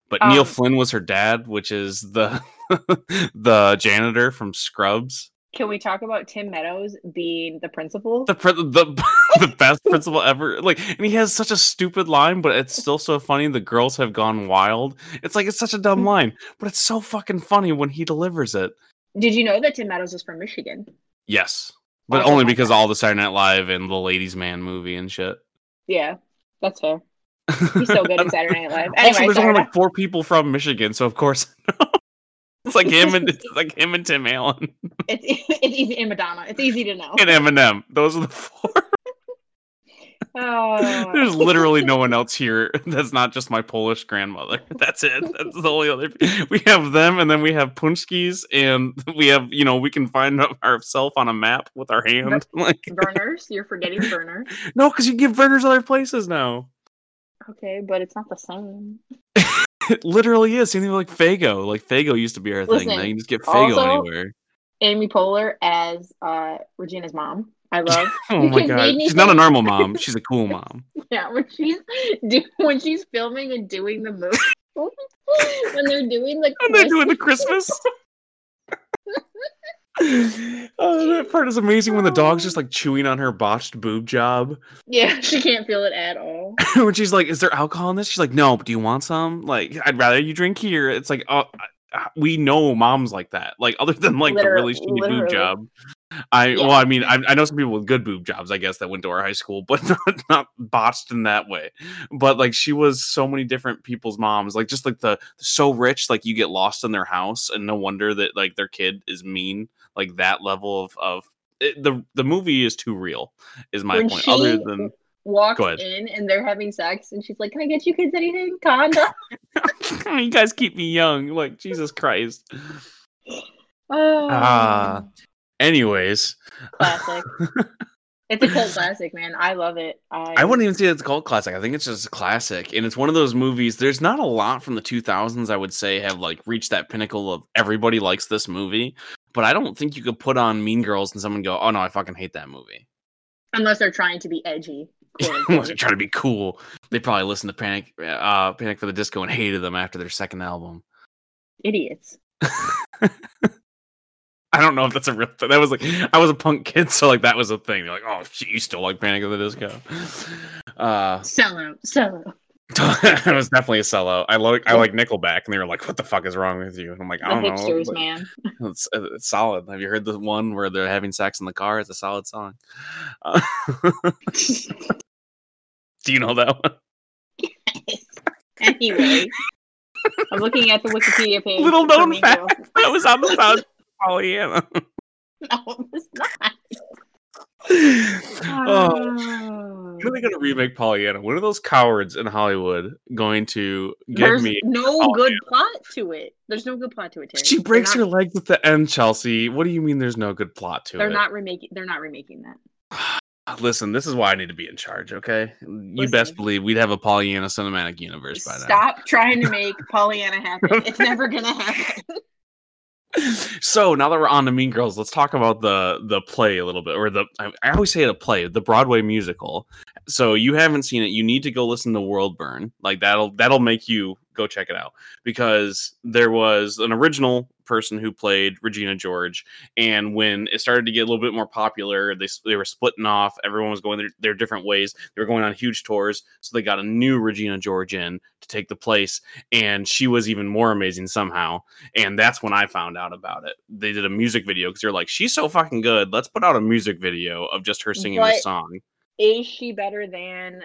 Speaker 1: But Neil
Speaker 2: Um,
Speaker 1: Flynn was her dad, which is the the janitor from Scrubs.
Speaker 2: Can we talk about Tim Meadows being the principal?
Speaker 1: The pr- the the best principal ever. Like, and he has such a stupid line, but it's still so funny. The girls have gone wild. It's like it's such a dumb mm-hmm. line, but it's so fucking funny when he delivers it.
Speaker 2: Did you know that Tim Meadows is from Michigan?
Speaker 1: Yes, but
Speaker 2: Also
Speaker 1: only because all the Saturday Night Live and the Ladies Man movie and shit.
Speaker 2: Yeah, that's fair. He's so good at Saturday Night Live.
Speaker 1: also,
Speaker 2: Anyway,
Speaker 1: there's only like four people from Michigan, so of course it's like him and it's like him and Tim Allen
Speaker 2: it's it's easy and Madonna. It's easy to know.
Speaker 1: and Eminem. Those are the four.
Speaker 2: Oh,
Speaker 1: There's literally no one else here that's not just my Polish grandmother. That's it. That's the only other. We have them, and then we have Punchkis, and we have you know we can find ourselves on a map with our hand. Like
Speaker 2: Vernors. You're forgetting Vernors.
Speaker 1: no, because you give Vernors other places now.
Speaker 2: Okay, but it's not the same.
Speaker 1: It literally is. Same thing with like Faygo. Like Faygo used to be our thing. Now you can just get Faygo
Speaker 2: also-
Speaker 1: anywhere.
Speaker 2: Amy Poehler as uh, Regina's mom. I love.
Speaker 1: Oh my god, she's not a normal mom. She's a cool mom.
Speaker 2: Yeah, when she's do, when she's filming and doing the movie, when they're doing the
Speaker 1: And they're doing the
Speaker 2: Christmas.
Speaker 1: Oh, that part is amazing when the dog's just like chewing on her botched boob job.
Speaker 2: Yeah, she can't feel it at all.
Speaker 1: when she's like, "Is there alcohol in this?" She's like, "No, but do you want some?" Like, I'd rather you drink here. It's like, oh, we know moms like that. Like, other than like the really
Speaker 2: Literally-
Speaker 1: shitty boob job. I
Speaker 2: Yeah.
Speaker 1: well, I mean, I, I know some people with good boob jobs, I guess, that went to our high school, but not, not botched in that way. But like, she was so many different people's moms. Like, just like the so rich, like you get lost in their house, and no wonder that like their kid is mean. Like that level of of it, the the movie is too real. Is my
Speaker 2: When
Speaker 1: point.
Speaker 2: she-
Speaker 1: Other than
Speaker 2: Walks in and they're having sex, and she's like, "Can I get you kids anything? Condom."
Speaker 1: you guys keep me young. Like Jesus Christ.
Speaker 2: Oh,
Speaker 1: Ah. Anyways,
Speaker 2: classic. it's a cult classic, man. I love it. I,
Speaker 1: I wouldn't even say it's a cult classic. I think it's just a classic, and it's one of those movies. There's not a lot from the 2000s I would say have like reached that pinnacle of everybody likes this movie. But I don't think you could put on Mean Girls and someone go, "Oh no, I fucking hate that movie."
Speaker 2: unless they're trying to be edgy. unquote.
Speaker 1: trying to be cool, they probably listened to Panic, uh, Panic for the Disco and hated them after their second album.
Speaker 2: Idiots.
Speaker 1: I don't know if that's a real thing. That was like I was a punk kid, so like that was a thing. They're like, oh, shit, you still like Panic at the Disco? Uh,
Speaker 2: Sellout. Sellout.
Speaker 1: it was definitely a sellout. I like I like Nickelback, and they were like, "What the fuck is wrong with you?" And I'm like,
Speaker 2: The
Speaker 1: "I don't know."
Speaker 2: hipsters, man.
Speaker 1: It's, it's solid. Have you heard the one where they're having sex in the car? It's a solid song. Uh, do you know that one?
Speaker 2: anyway, I'm looking at the Wikipedia page.
Speaker 1: Little known fact. That was on the Pollyanna.
Speaker 2: No, it's not.
Speaker 1: oh,
Speaker 2: ah.
Speaker 1: when are they gonna remake Pollyanna? When are those cowards in Hollywood going to give
Speaker 2: There's
Speaker 1: me?
Speaker 2: no
Speaker 1: Oh,
Speaker 2: good plot to it. There's no good plot to it. Terry.
Speaker 1: She breaks
Speaker 2: they're
Speaker 1: her
Speaker 2: not,
Speaker 1: legs at the end, Chelsea. What do you mean? There's no good plot to it?
Speaker 2: They're not remaking. They're not remaking that.
Speaker 1: Listen, this is why I need to be in charge, okay? You best believe we'd have a Pollyanna cinematic universe by now.
Speaker 2: Stop trying to make Pollyanna happen. It's never gonna happen.
Speaker 1: So now that we're on the Mean Girls, let's talk about the the play a little bit, or the I, I always say the play, the Broadway musical. So you haven't seen it, you need to go listen to World Burn. Like that'll that'll make you go check it out because there was an original person who played Regina George, and when it started to get a little bit more popular, they they were splitting off. Everyone was going their, their different ways. They were going on huge tours, so they got a new Regina George in to take the place, and she was even more amazing somehow and that's when I found out about it. They did a music video because they're like, she's so fucking good. Let's put out a music video of just her singing
Speaker 2: But-
Speaker 1: this song.
Speaker 2: Is she better than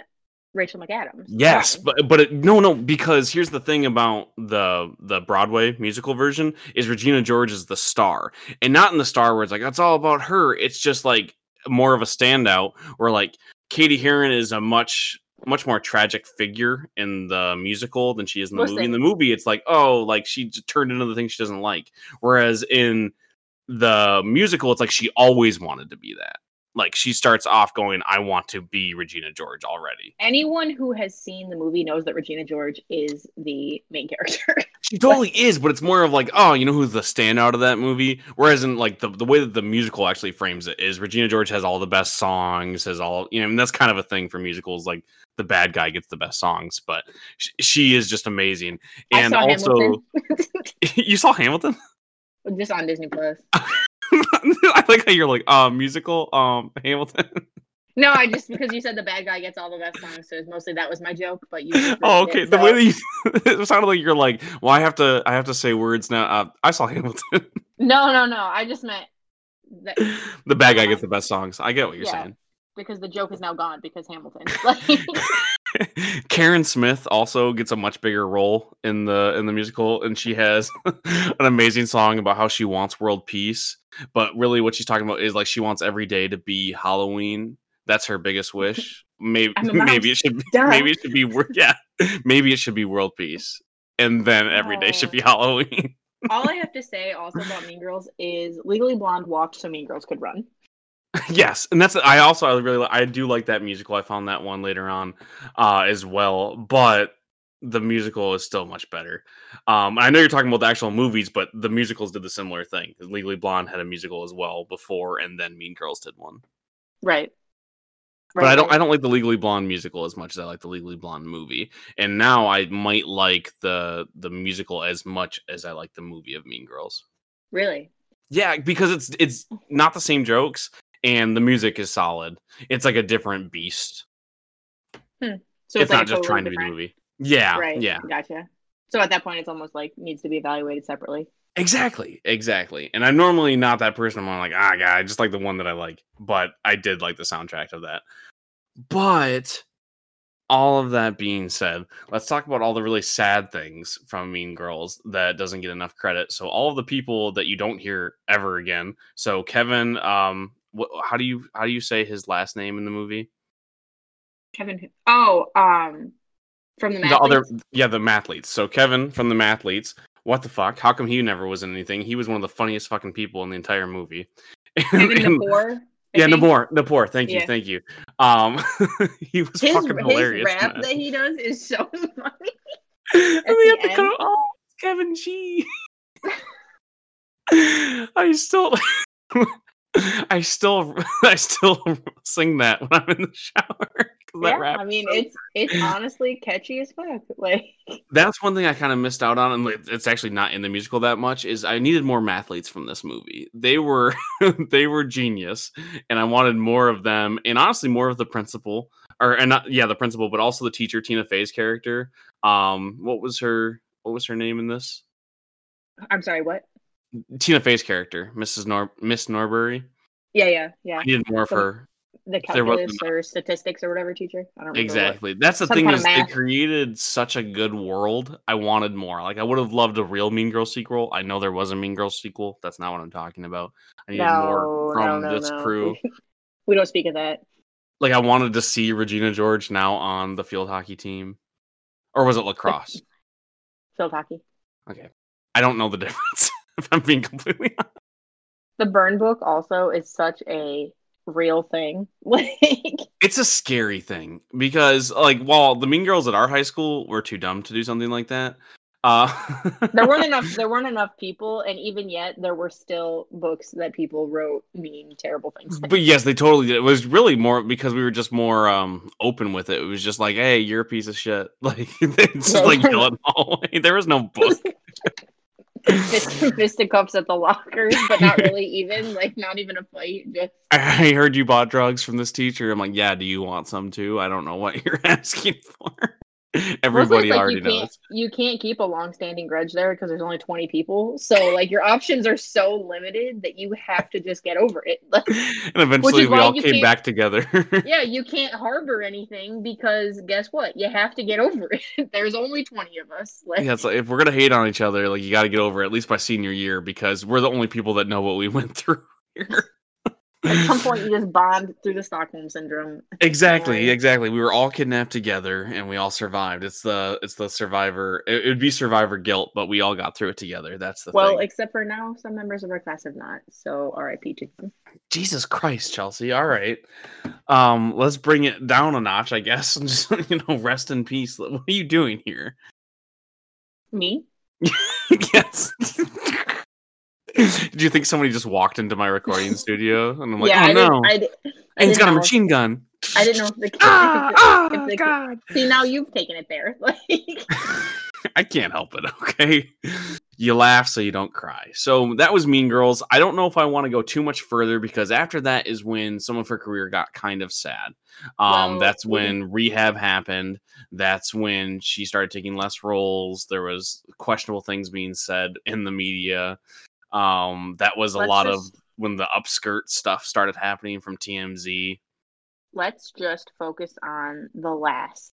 Speaker 2: Rachel McAdams?
Speaker 1: Yes, but but it, no, no, because here's the thing about the the Broadway musical version is Regina George is the star, and not in the star where it's like that's all about her. It's just like more of a standout where like Cady Heron is a much much more tragic figure in the musical than she is in the movie. In the movie, it's like oh, like she turned into the thing she doesn't like, whereas in the musical, it's like she always wanted to be that. Like she starts off going, "I want to be Regina George already."
Speaker 2: Anyone who has seen the movie knows that Regina George is the main character.
Speaker 1: She totally is, but it's more of like, oh, you know who's the standout of that movie? Whereas in like the, the way that the musical actually frames it is Regina George has all the best songs, has all you know, and that's kind of a thing for musicals. Like the bad guy gets the best songs, but sh- she is just amazing. And also, you saw Hamilton?
Speaker 2: just on Disney Plus.
Speaker 1: I like how you're like, uh, musical, um, Hamilton.
Speaker 2: No, I just because you said the bad guy gets all the best songs, so it's mostly that was my joke. But you.
Speaker 1: oh, okay.
Speaker 2: it,
Speaker 1: The way that you it sounded like you're like, well, I have to, I have to say words now. Uh, I saw Hamilton.
Speaker 2: No, no, no. I just meant that
Speaker 1: the bad guy gets the best songs. I get what you're
Speaker 2: Yeah.
Speaker 1: saying.
Speaker 2: Because the joke is now gone because Hamilton.
Speaker 1: Karen Smith also gets a much bigger role in the in the musical, and she has an amazing song about how she wants world peace. But really, what she's talking about is like she wants every day to be Halloween. That's her biggest wish. Maybe maybe it should be,
Speaker 2: Duh.
Speaker 1: maybe it should be wor- yeah maybe it should be world peace, and then every day should be Halloween.
Speaker 2: all I have to say also about Mean Girls is Legally Blonde walked so Mean Girls could run.
Speaker 1: yes, and that's I also I really I do like that musical. I found that one later on uh, as well, but the musical is still much better. Um, I know you're talking about the actual movies, but the musicals did the similar thing. Legally Blonde had a musical as well before, and then Mean Girls did one.
Speaker 2: Right.
Speaker 1: But I don't
Speaker 2: right.
Speaker 1: I don't like the Legally Blonde musical as much as I like the Legally Blonde movie. And now I might like the the musical as much as I like the movie of Mean Girls.
Speaker 2: Really?
Speaker 1: Yeah, because it's it's not the same jokes and the music is solid. It's like a different beast.
Speaker 2: So
Speaker 1: it's,
Speaker 2: like
Speaker 1: not just
Speaker 2: totally
Speaker 1: trying to be the movie. Yeah,
Speaker 2: Right.
Speaker 1: yeah,
Speaker 2: Gotcha. So at that point, it's almost like needs to be evaluated separately.
Speaker 1: exactly, exactly. And I'm normally not that person. I'm like, ah, God, I just like the one that I like. But I did like the soundtrack of that. But all of that being said, let's talk about all the really sad things from Mean Girls that doesn't get enough credit. So all of the people that you don't hear ever again. So Kevin, um, wh- how do you how do you say his last name in the movie?
Speaker 2: Kevin. Oh, um, from the,
Speaker 1: the other yeah the mathletes so kevin from the mathletes what the fuck how come he never was in anything he was one of the funniest fucking people in the entire movie
Speaker 2: Kevin
Speaker 1: And-
Speaker 2: Napor. I
Speaker 1: yeah
Speaker 2: think.
Speaker 1: Nabor, Nabor, thank you
Speaker 2: Yeah.
Speaker 1: thank you um he was
Speaker 2: His,
Speaker 1: fucking
Speaker 2: his
Speaker 1: hilarious
Speaker 2: rap
Speaker 1: man.
Speaker 2: that he does is so funny.
Speaker 1: And we have to
Speaker 2: end.
Speaker 1: oh it's kevin g i still i still i still sing that when i'm in the shower
Speaker 2: Yeah,
Speaker 1: rap
Speaker 2: I mean
Speaker 1: so
Speaker 2: it's it's honestly catchy as fuck. Like
Speaker 1: that's one thing I kind of missed out on, and like, it's actually not in the musical that much. Is I needed more mathletes from this movie. They were they were genius, and I wanted more of them, and honestly, more of the principal, or and not yeah, the principal, but also the teacher, Tina Fey's character. Um, what was her what was her name in this?
Speaker 2: I'm sorry, what?
Speaker 1: Tina Fey's character, Mrs. Nor Miss Norbury.
Speaker 2: Yeah, yeah, yeah.
Speaker 1: I needed more of her.
Speaker 2: The calculus or statistics or whatever teacher. I don't remember what-
Speaker 1: Exactly. That's the
Speaker 2: Some
Speaker 1: thing is they created such a good world. I wanted more. Like I would have loved a real Mean Girls sequel. I know there was a Mean Girls sequel. That's not what I'm talking about. I needed
Speaker 2: No,
Speaker 1: more from
Speaker 2: no, no,
Speaker 1: this crew.
Speaker 2: We don't speak of that.
Speaker 1: Like I wanted to see Regina George now on the field hockey team. Or was it lacrosse?
Speaker 2: Field hockey.
Speaker 1: Okay. I don't know the difference. if I'm being completely honest.
Speaker 2: The burn book also is such a real thing. Like
Speaker 1: It's a scary thing because like while the Mean Girls at our high school were too dumb to do something like that. Uh
Speaker 2: there weren't enough there weren't enough people and even yet there were still books that people wrote mean terrible things.
Speaker 1: But yes, they totally did. It was really more because we were just more um open with it. It was just like, hey, you're a piece of shit. Like it's just like yell it in the hallway. There was no book.
Speaker 2: Fist, fisticuffs at the lockers, but not really even like not even a fight. Just
Speaker 1: I heard you bought drugs from this teacher. I'm like, yeah, do you want some too? I don't know what you're asking for. Everybody
Speaker 2: like
Speaker 1: already
Speaker 2: you
Speaker 1: knows.
Speaker 2: You can't keep a long-standing grudge there because there's only 20 people. So like your options are so limited that you have to just get over it.
Speaker 1: And eventually we all came back together.
Speaker 2: yeah, you can't harbor anything because guess what? You have to get over it. there's only 20 of us. Like,
Speaker 1: yeah, it's like if we're gonna hate on each other, like you got to get over it at least by senior year because we're the only people that know what we went through. Here.
Speaker 2: At some point, you just bond through the Stockholm syndrome.
Speaker 1: Exactly, exactly. We were all kidnapped together and we all survived. It's the it's the survivor. It would be survivor guilt, but we all got through it together. That's the
Speaker 2: Well,
Speaker 1: thing.
Speaker 2: except for now, some members of our class have not. So R.I.P. to them.
Speaker 1: Jesus Christ, Chelsea. All right. Um, let's bring it down a notch, I guess, and just you know, rest in peace. What are you doing here?
Speaker 2: Me?
Speaker 1: yes. Did you think somebody just walked into my recording studio and I'm like,
Speaker 2: yeah,
Speaker 1: oh
Speaker 2: I
Speaker 1: no,
Speaker 2: didn't. I,
Speaker 1: and he's got a
Speaker 2: know if-
Speaker 1: machine gun.
Speaker 2: I didn't know if the.
Speaker 1: Ah,
Speaker 2: if the- if the
Speaker 1: God.
Speaker 2: See, now you've taken it there.
Speaker 1: I can't help it. Okay, you laugh so you don't cry. So that was Mean Girls. I don't know if I want to go too much further because after that is when some of her career got kind of sad. Um,
Speaker 2: Well,
Speaker 1: that's when rehab happened. That's when she started taking less roles. There was questionable things being said in the media. Um, that was a
Speaker 2: Let's
Speaker 1: lot
Speaker 2: just-
Speaker 1: of when the upskirt stuff started happening from TMZ.
Speaker 2: Let's just focus on the last,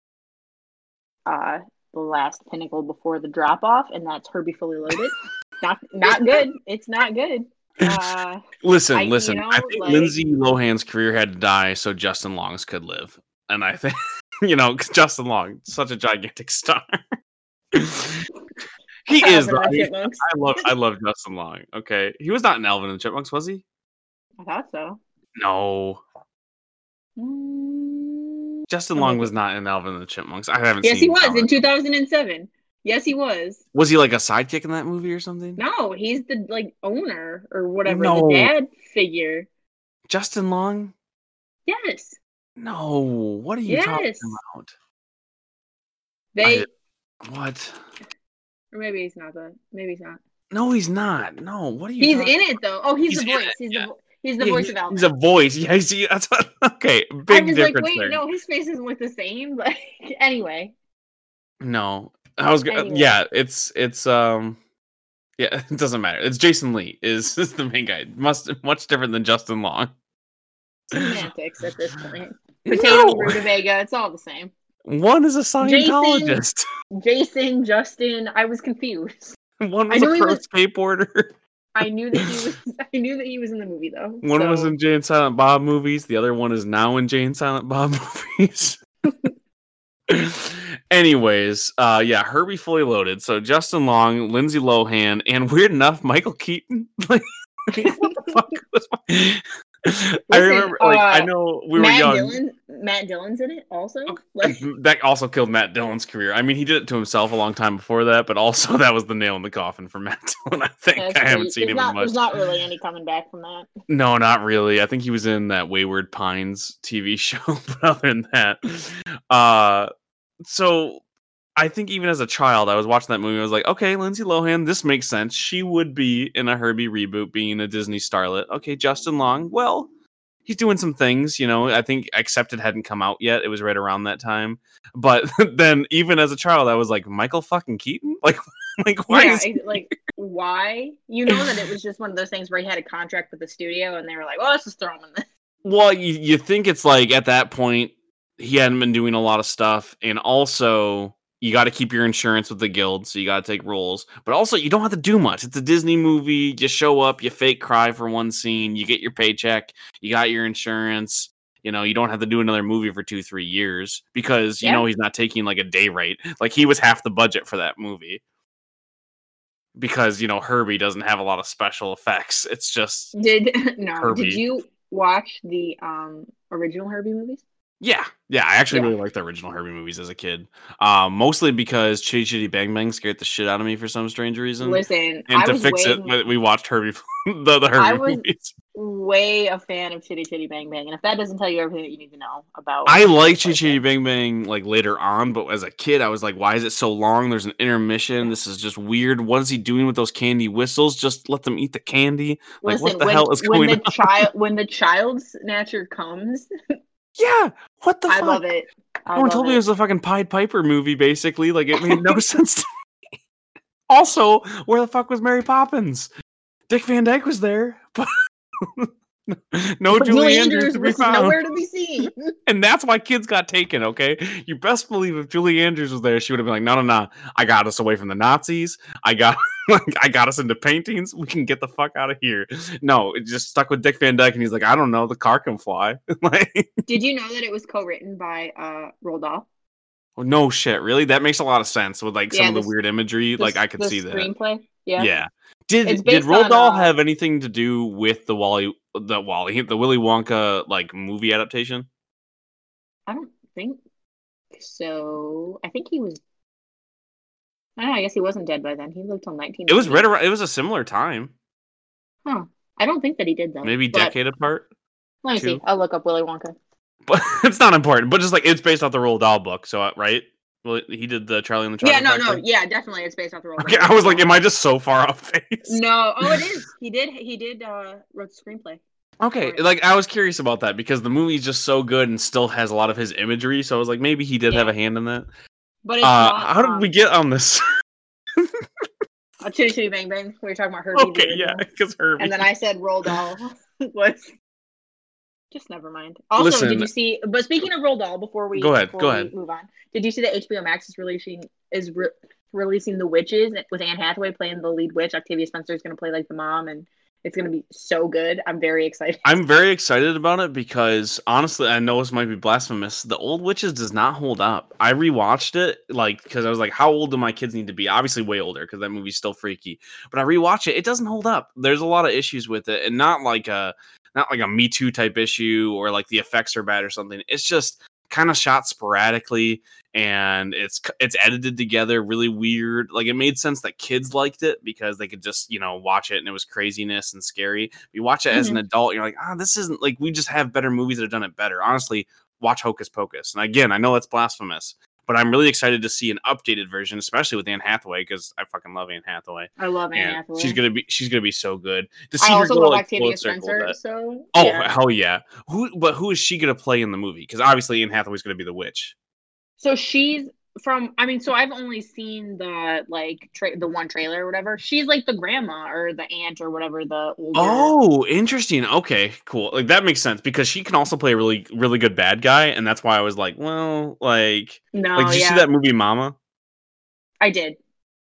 Speaker 2: uh, the last pinnacle before the drop off, and that's Herbie Fully Loaded. not not good. It's not good. Uh,
Speaker 1: Listen,
Speaker 2: I- you
Speaker 1: listen. I think
Speaker 2: like-
Speaker 1: Lindsay Lohan's career had to die so Justin Long's could live, and I think you know Justin Long, such a gigantic star. he is. I,
Speaker 2: and the
Speaker 1: mean, I love. I love Justin Long. Okay, he was not in Alvin and the Chipmunks, was he?
Speaker 2: I thought so.
Speaker 1: No,
Speaker 2: Mm,
Speaker 1: Justin Long was not in Alvin and the Chipmunks. I haven't seen it.
Speaker 2: Yes, he was
Speaker 1: Alvin.
Speaker 2: in 2007. Yes, he was.
Speaker 1: Was he like a sidekick in that movie or something?
Speaker 2: No, he's the like owner or whatever,
Speaker 1: No.
Speaker 2: the dad figure.
Speaker 1: Justin Long?
Speaker 2: Yes,
Speaker 1: No. What are you talking
Speaker 2: Yes.
Speaker 1: about?
Speaker 2: they.
Speaker 1: What?
Speaker 2: Or maybe he's not the. Maybe he's not.
Speaker 1: No, he's not. No. What are you?
Speaker 2: He's in it though. Oh, he's,
Speaker 1: He's
Speaker 2: the voice.
Speaker 1: it,
Speaker 2: He's
Speaker 1: yeah.
Speaker 2: the he's the
Speaker 1: Yeah,
Speaker 2: voice
Speaker 1: he's,
Speaker 2: of Alvin.
Speaker 1: he's a voice. Yeah, see. That's what. Okay,
Speaker 2: I
Speaker 1: big
Speaker 2: was like, wait,
Speaker 1: there.
Speaker 2: no, his face doesn't look the same. But anyway,
Speaker 1: No, I was. gonna
Speaker 2: Anyway.
Speaker 1: Yeah, it's it's um. Yeah, it doesn't matter. It's Jason Lee is, is the main guy. Must much different than Justin Long.
Speaker 2: semantics at this point. Potato,
Speaker 1: No!
Speaker 2: rutabaga, it's all the same.
Speaker 1: One is a Scientologist.
Speaker 2: Jason, Justin, I was confused.
Speaker 1: One was a pro
Speaker 2: was-
Speaker 1: skateboarder.
Speaker 2: I knew that he was. I knew that he was in the movie though.
Speaker 1: One was in Jay and Silent Bob movies. The other one is now in Jay and Silent Bob movies. Anyways, uh, yeah, Herbie fully loaded. So Justin Long, Lindsay Lohan, and weird enough, Michael Keaton. Like, what the fuck was my- I
Speaker 2: Listen,
Speaker 1: remember, like, I
Speaker 2: uh,
Speaker 1: know we were
Speaker 2: Matt
Speaker 1: young.
Speaker 2: Dillon. Matt Dillon's in it also.
Speaker 1: Okay.
Speaker 2: Like,
Speaker 1: that also killed Matt Dillon's career. I mean, he did it to himself a long time before that, but also that was the nail in the coffin for Matt Dillon. I think I haven't
Speaker 2: great.
Speaker 1: seen him
Speaker 2: not,
Speaker 1: much.
Speaker 2: There's not really any coming back from that.
Speaker 1: No, not really. I think he was in that Wayward Pines TV show, but other than that, uh, so I think even as a child, I was watching that movie. I was like, okay, Lindsay Lohan, this makes sense. She would be in a Herbie reboot, being a Disney starlet. Okay, Justin Long, well, he's doing some things. You know, I think Accepted hadn't come out yet. It was right around that time. But then, even as a child, I was like, Michael fucking Keaton, like, like why
Speaker 2: yeah,
Speaker 1: is
Speaker 2: like why? You know that it was just one of those things where he had a contract with the studio, and they were like, "Well, let's just throw him in this."
Speaker 1: Well, you, you think it's like at that point he hadn't been doing a lot of stuff, and also you got to keep your insurance with the guild, so you got to take roles. But also, you don't have to do much. It's a Disney movie. You show up, you fake cry for one scene, you get your paycheck, you got your insurance. You know, you don't have to do another movie for two, three years because you
Speaker 2: Yeah.
Speaker 1: know he's not taking like a day rate. Like he was half the budget for that movie because you know Herbie doesn't have a lot of special effects. It's just
Speaker 2: Did no?
Speaker 1: Herbie.
Speaker 2: Did you watch the um original Herbie movies?
Speaker 1: Yeah, yeah. I actually
Speaker 2: Yeah.
Speaker 1: really liked the original Herbie movies as a kid. Um, mostly because Chitty Chitty Bang Bang scared the shit out of me for some strange reason.
Speaker 2: Listen,
Speaker 1: and
Speaker 2: I
Speaker 1: to
Speaker 2: was
Speaker 1: fix
Speaker 2: way,
Speaker 1: it, we- we watched Herbie, the, the
Speaker 2: I
Speaker 1: Herbie
Speaker 2: was-
Speaker 1: movies.
Speaker 2: way a fan of Chitty Chitty Bang Bang, and if that doesn't tell you everything that you need to know about,
Speaker 1: I liked
Speaker 2: stuff
Speaker 1: Chitty Chitty Bang Bang like later on, but as a kid, I was like, why is it so long? There's an intermission. This is just weird. What is he doing with those candy whistles? Just let them eat the candy. Like,
Speaker 2: Listen,
Speaker 1: what the
Speaker 2: when,
Speaker 1: hell is
Speaker 2: when
Speaker 1: going
Speaker 2: the child when the child snatcher comes,
Speaker 1: Yeah, what the
Speaker 2: I
Speaker 1: fuck?
Speaker 2: love it. I
Speaker 1: Everyone
Speaker 2: love
Speaker 1: told me
Speaker 2: it.
Speaker 1: it was a fucking Pied Piper movie, basically. Like it made no sense to me. Also, where the fuck was Mary Poppins? Dick Van Dyke was there, but no
Speaker 2: But
Speaker 1: Julie Andrews to be
Speaker 2: was
Speaker 1: found.
Speaker 2: nowhere to be seen.
Speaker 1: And that's why kids got taken, okay? You best believe if Julie Andrews was there, she would have been like, no, no, no. I got us away from the Nazis. I got I got us into paintings. We can get the fuck out of here. No, it just stuck with Dick Van Dyke, and he's like, I don't know, the car can fly. like
Speaker 2: Did you know that it was co-written by uh Roald Dahl?
Speaker 1: No shit, really? That makes a lot of sense with like some
Speaker 2: Yeah,
Speaker 1: of the,
Speaker 2: the
Speaker 1: weird imagery.
Speaker 2: The
Speaker 1: like I could
Speaker 2: the
Speaker 1: see that.
Speaker 2: screenplay. Yeah.
Speaker 1: Yeah. Did did Roald Dahl
Speaker 2: uh,
Speaker 1: have anything to do with the Wally the Wally the Willy Wonka like movie adaptation?
Speaker 2: I don't think so. I think he was. I don't know. I guess he wasn't dead by then. He lived till nineteen.
Speaker 1: It was right around, it was a similar time,
Speaker 2: Huh. I don't think that he did though.
Speaker 1: maybe
Speaker 2: but
Speaker 1: decade apart.
Speaker 2: Let me
Speaker 1: two.
Speaker 2: see. I'll look up Willy Wonka.
Speaker 1: But it's not important. But just like it's based off the Roald Dahl book, so uh, right? Well, he did the Charlie and the Chocolate.
Speaker 2: Yeah,
Speaker 1: Chocolate
Speaker 2: no, no,
Speaker 1: Factory?
Speaker 2: yeah, definitely. It's based off the role.
Speaker 1: Okay, I was like, am I just so far off base?
Speaker 2: No, oh, it is. He did. He did. uh Wrote the screenplay.
Speaker 1: Okay, like I was curious about that because the movie's just so good and still has a lot of his imagery. So I was like, maybe he did have a hand in that.
Speaker 2: But it's
Speaker 1: Uh,
Speaker 2: not,
Speaker 1: how did
Speaker 2: um,
Speaker 1: we get on this?
Speaker 2: Uh, Chitty Chitty Bang Bang. We were talking about Herbie.
Speaker 1: Okay, yeah, because Herbie.
Speaker 2: And then I said Roll Doll was just never mind. Also,
Speaker 1: Listen-
Speaker 2: did you see? But speaking of Roald Dahl, before we
Speaker 1: Go ahead, go ahead.
Speaker 2: move on, did you see that HBO Max is releasing is re- releasing The Witches with Anne Hathaway playing the lead witch? Octavia Spencer is going to play like the mom, and it's going to be so good. I'm very excited.
Speaker 1: I'm very excited about it because honestly, I know this might be blasphemous. The old witches does not hold up. I rewatched it like because I was like, how old do my kids need to be? Obviously, way older because that movie's still freaky. But I rewatch it; it doesn't hold up. There's a lot of issues with it, and not like a not like a Me Too type issue or like the effects are bad or something. It's just kind of shot sporadically and it's it's edited together really weird. Like it made sense that kids liked it because they could just you know watch it and it was craziness and scary. You watch it as an adult you're like ah this isn't like we just have better movies that have done it better. Honestly watch hocus pocus. And again i know that's blasphemous but i'm really excited to see an updated version especially with anne hathaway because i fucking love anne hathaway
Speaker 2: I love Anne
Speaker 1: and
Speaker 2: Hathaway.
Speaker 1: she's gonna be she's gonna be so good to see
Speaker 2: I
Speaker 1: her go
Speaker 2: love
Speaker 1: like
Speaker 2: Octavia
Speaker 1: full circle with
Speaker 2: Spencer.
Speaker 1: that.
Speaker 2: So
Speaker 1: Oh
Speaker 2: yeah.
Speaker 1: hell yeah! Who? But who is she gonna play in the movie? Because obviously Anne Hathaway's gonna be the witch.
Speaker 2: So she's from. I mean, so I've only seen the like tra- the one trailer or whatever. She's like the grandma or the aunt or whatever. The older.
Speaker 1: Oh, interesting. Okay, cool. Like that makes sense because she can also play a really, really good bad guy, and that's why I was like, well, like,
Speaker 2: no,
Speaker 1: like, did you
Speaker 2: yeah,
Speaker 1: see that movie Mama?
Speaker 2: I did.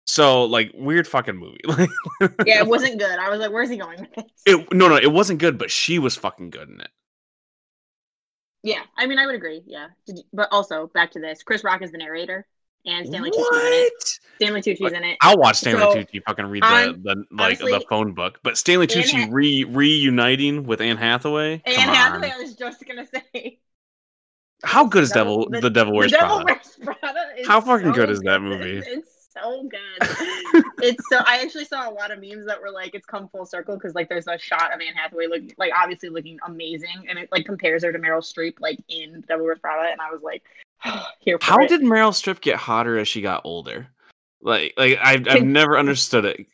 Speaker 1: So, like, weird fucking movie. Like,
Speaker 2: Yeah, it wasn't good. I was like, "Where's he going with this?"
Speaker 1: it, no, no, it wasn't good, but she was fucking good in it.
Speaker 2: Yeah, I mean, I would agree. Yeah, Did you- but also back to this: Chris Rock is the narrator, and Stanley Tucci's in it.
Speaker 1: What?
Speaker 2: Stanley Tucci's
Speaker 1: Like,
Speaker 2: in it.
Speaker 1: I'll watch Stanley
Speaker 2: So,
Speaker 1: Tucci fucking read
Speaker 2: I'm-
Speaker 1: the, the like the phone book, but Stanley
Speaker 2: Anne
Speaker 1: Tucci
Speaker 2: Ha-
Speaker 1: re reuniting with Anne Hathaway.
Speaker 2: Anne
Speaker 1: on.
Speaker 2: Hathaway. I was just gonna say.
Speaker 1: How good is
Speaker 2: Devil-
Speaker 1: Devil the, Devil Wears
Speaker 2: the Devil
Speaker 1: Prada?
Speaker 2: Wears Prada.
Speaker 1: How fucking
Speaker 2: so
Speaker 1: good is that movie?
Speaker 2: It's so good. it's so. I actually saw a lot of memes that were like, "It's come full circle" because like there's a shot of Anne Hathaway looking like obviously looking amazing, and it like compares her to Meryl Streep like in Devil Wears Prada, and I was like, "Here
Speaker 1: How
Speaker 2: it."
Speaker 1: did Meryl Streep get hotter as she got older? Like, like I've, I've never understood it.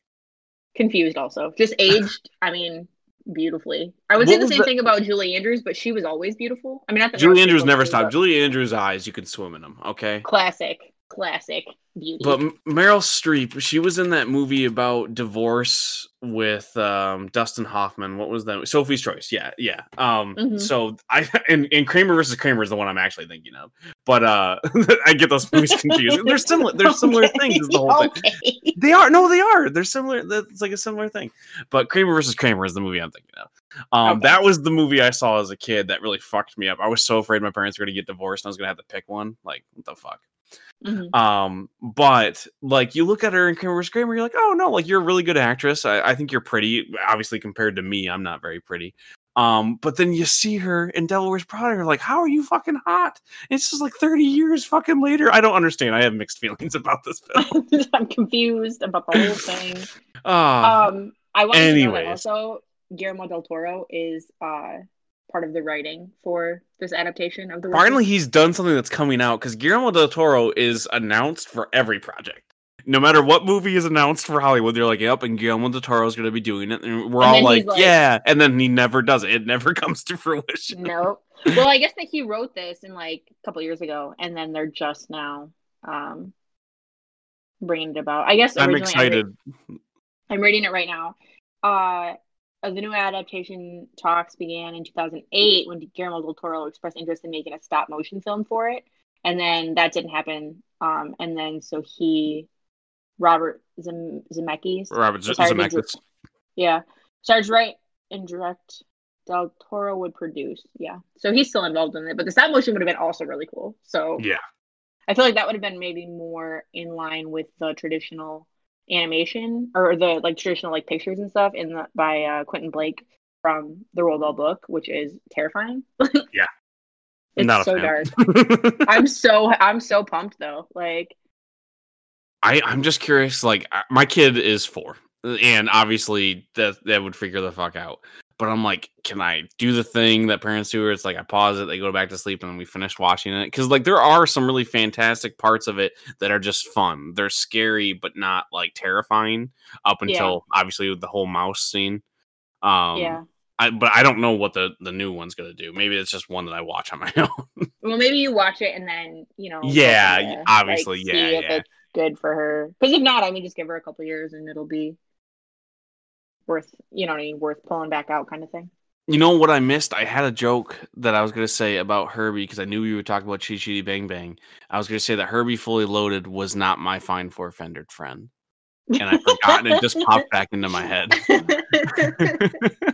Speaker 2: confused also just aged? I mean. Beautifully, I would say the same
Speaker 1: the-
Speaker 2: thing about Julie Andrews, but she was always beautiful. I mean,
Speaker 1: Julie Andrews never stopped. Julie Andrews' eyes, you can swim in them. Okay.
Speaker 2: Classic, classic beauty.
Speaker 1: But Meryl Streep, she was in that movie about divorce with um, Dustin Hoffman. What was that? Sophie's Choice. Yeah, yeah. Um,
Speaker 2: Mhm.
Speaker 1: So I and, and Kramer versus Kramer is the one I'm actually thinking of. But uh, I get those movies confused. They're similar. They're similar
Speaker 2: Okay,
Speaker 1: things. The whole thing. They are no, they are. They're similar. It's like a similar thing. But Kramer versus Kramer is the movie I'm thinking of. Um,
Speaker 2: Okay.
Speaker 1: that was the movie I saw as a kid that really fucked me up. I was so afraid my parents were going to get divorced and I was going to have to pick one. Like, what the fuck?
Speaker 2: Mhm.
Speaker 1: Um, but like you look at her in Kramer vs. Kramer, you're like, oh no, like you're a really good actress. I, I think you're pretty. Obviously, compared to me, I'm not very pretty. Um, but then you see her in Devil Wears Prada, you're like, how are you fucking hot? It's just like 30 years fucking later. I don't understand. I have mixed feelings about this film.
Speaker 2: I'm confused about the whole thing.
Speaker 1: Ah,
Speaker 2: Um, I want to know that also Guillermo del Toro is uh part of the writing for this adaptation of the.
Speaker 1: Finally, he's done something that's coming out because Guillermo del Toro is announced for every project. No matter what movie is announced for Hollywood, they're like, "Yep," and Guillermo del Toro is going to be doing it, and we're
Speaker 2: And
Speaker 1: all like,
Speaker 2: like-
Speaker 1: "Yeah," and then he never does it. It never comes to fruition.
Speaker 2: Nope. Well, I guess that he wrote this in like a couple years ago, and then they're just now um bringing it about. I guess
Speaker 1: I'm
Speaker 2: originally I
Speaker 1: excited.
Speaker 2: I'm reading it right now. Uh, uh, the new adaptation talks began in 2008 when Guillermo del Toro expressed interest in making a stop motion film for it, and then that didn't happen. Um, and then so he, Robert Zem- Zemeckis,
Speaker 1: Robert Z- Zemeckis.
Speaker 2: yeah, starts write and direct. Del Toro would produce, yeah. So he's still involved in it, but the stop motion would have been also really cool. So
Speaker 1: Yeah,
Speaker 2: I feel like that would have been maybe more in line with the traditional animation or the like traditional like pictures and stuff in the by uh, Quentin Blake from the Roald Dahl book, which is terrifying.
Speaker 1: Yeah.
Speaker 2: it's
Speaker 1: Not
Speaker 2: so dark. I'm so I'm so pumped though. Like
Speaker 1: I I'm just curious. Like my kid is four, and obviously that that would figure the fuck out. But I'm like, can I do the thing that parents do? Where it's like I pause it, they go back to sleep, and then we finish watching it. Because like there are some really fantastic parts of it that are just fun. They're scary, but not like terrifying. Up
Speaker 2: Yeah.
Speaker 1: until obviously the whole mouse scene. Um,
Speaker 2: yeah.
Speaker 1: I, but I don't know what the the new one's gonna do. Maybe it's just one that I watch on my own.
Speaker 2: Well maybe you watch it and then, you know,
Speaker 1: Yeah,
Speaker 2: from
Speaker 1: y-
Speaker 2: there,
Speaker 1: obviously,
Speaker 2: see
Speaker 1: yeah,
Speaker 2: if
Speaker 1: yeah.
Speaker 2: it's good for her. Because if not, I mean, just give her a couple years and it'll be worth, you know what I mean, worth pulling back out kind of thing.
Speaker 1: You know what I missed? I had a joke that I was going to say about Herbie because I knew we were talking about Chitty Chitty Bang Bang. I was going to say that Herbie Fully Loaded was not my fine four fendered friend. And I forgot and it just popped back into my head.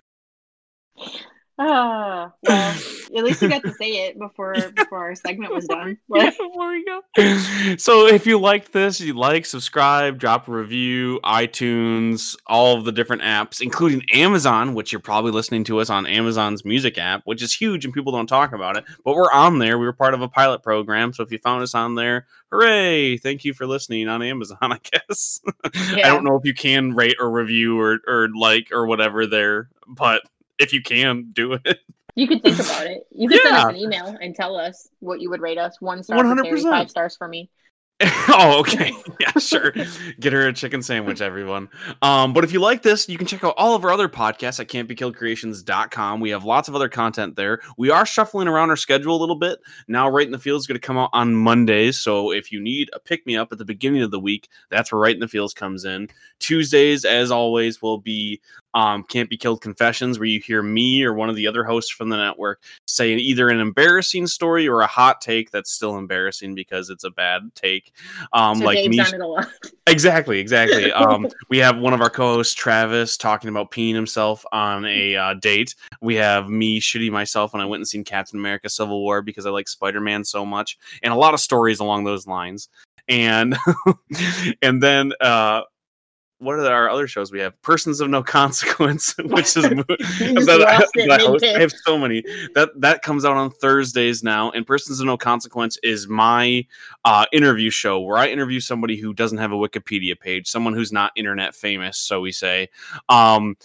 Speaker 2: Ah, well, at least you got to say it before before our segment was done.
Speaker 1: yeah, before we go. So if you liked this, you like, subscribe, drop a review, iTunes, all of the different apps, including Amazon, which you're probably listening to us on Amazon's music app, which is huge and people don't talk about it. But we're on there. We were part of a pilot program. So if you found us on there, hooray! Thank you for listening on Amazon, I guess. Yeah. I don't know if you can rate or review or, or like or whatever there, but if you can do it.
Speaker 2: You could think about it. You could yeah. send us an email and tell us what you would rate us. One star 100%. for Terry, five stars for me.
Speaker 1: oh, okay. Yeah, sure. Get her a chicken sandwich, everyone. Um, but if you like this, you can check out all of our other podcasts at can'tbekilledcreations.com. We have lots of other content there. We are shuffling around our schedule a little bit. Now, Right in the Field is going to come out on Mondays. So if you need a pick me up at the beginning of the week, that's where Right in the Feels comes in. Tuesdays, as always, will be um, Can't Be Killed Confessions, where you hear me or one of the other hosts from the network say either an embarrassing story or a hot take that's still embarrassing because it's a bad take. Um, so like me, exactly, exactly. um, we have one of our co-hosts, Travis, talking about peeing himself on a uh, date. We have me shitting myself when I went and seen Captain America: Civil War because I like Spider-Man so much, and a lot of stories along those lines and and then uh what are our other shows we have? Persons of No Consequence, which is that, I, I, have so many that that comes out on Thursdays now. And Persons of No Consequence is my uh, interview show where I interview somebody who doesn't have a Wikipedia page, someone who's not internet famous, so we say. Um,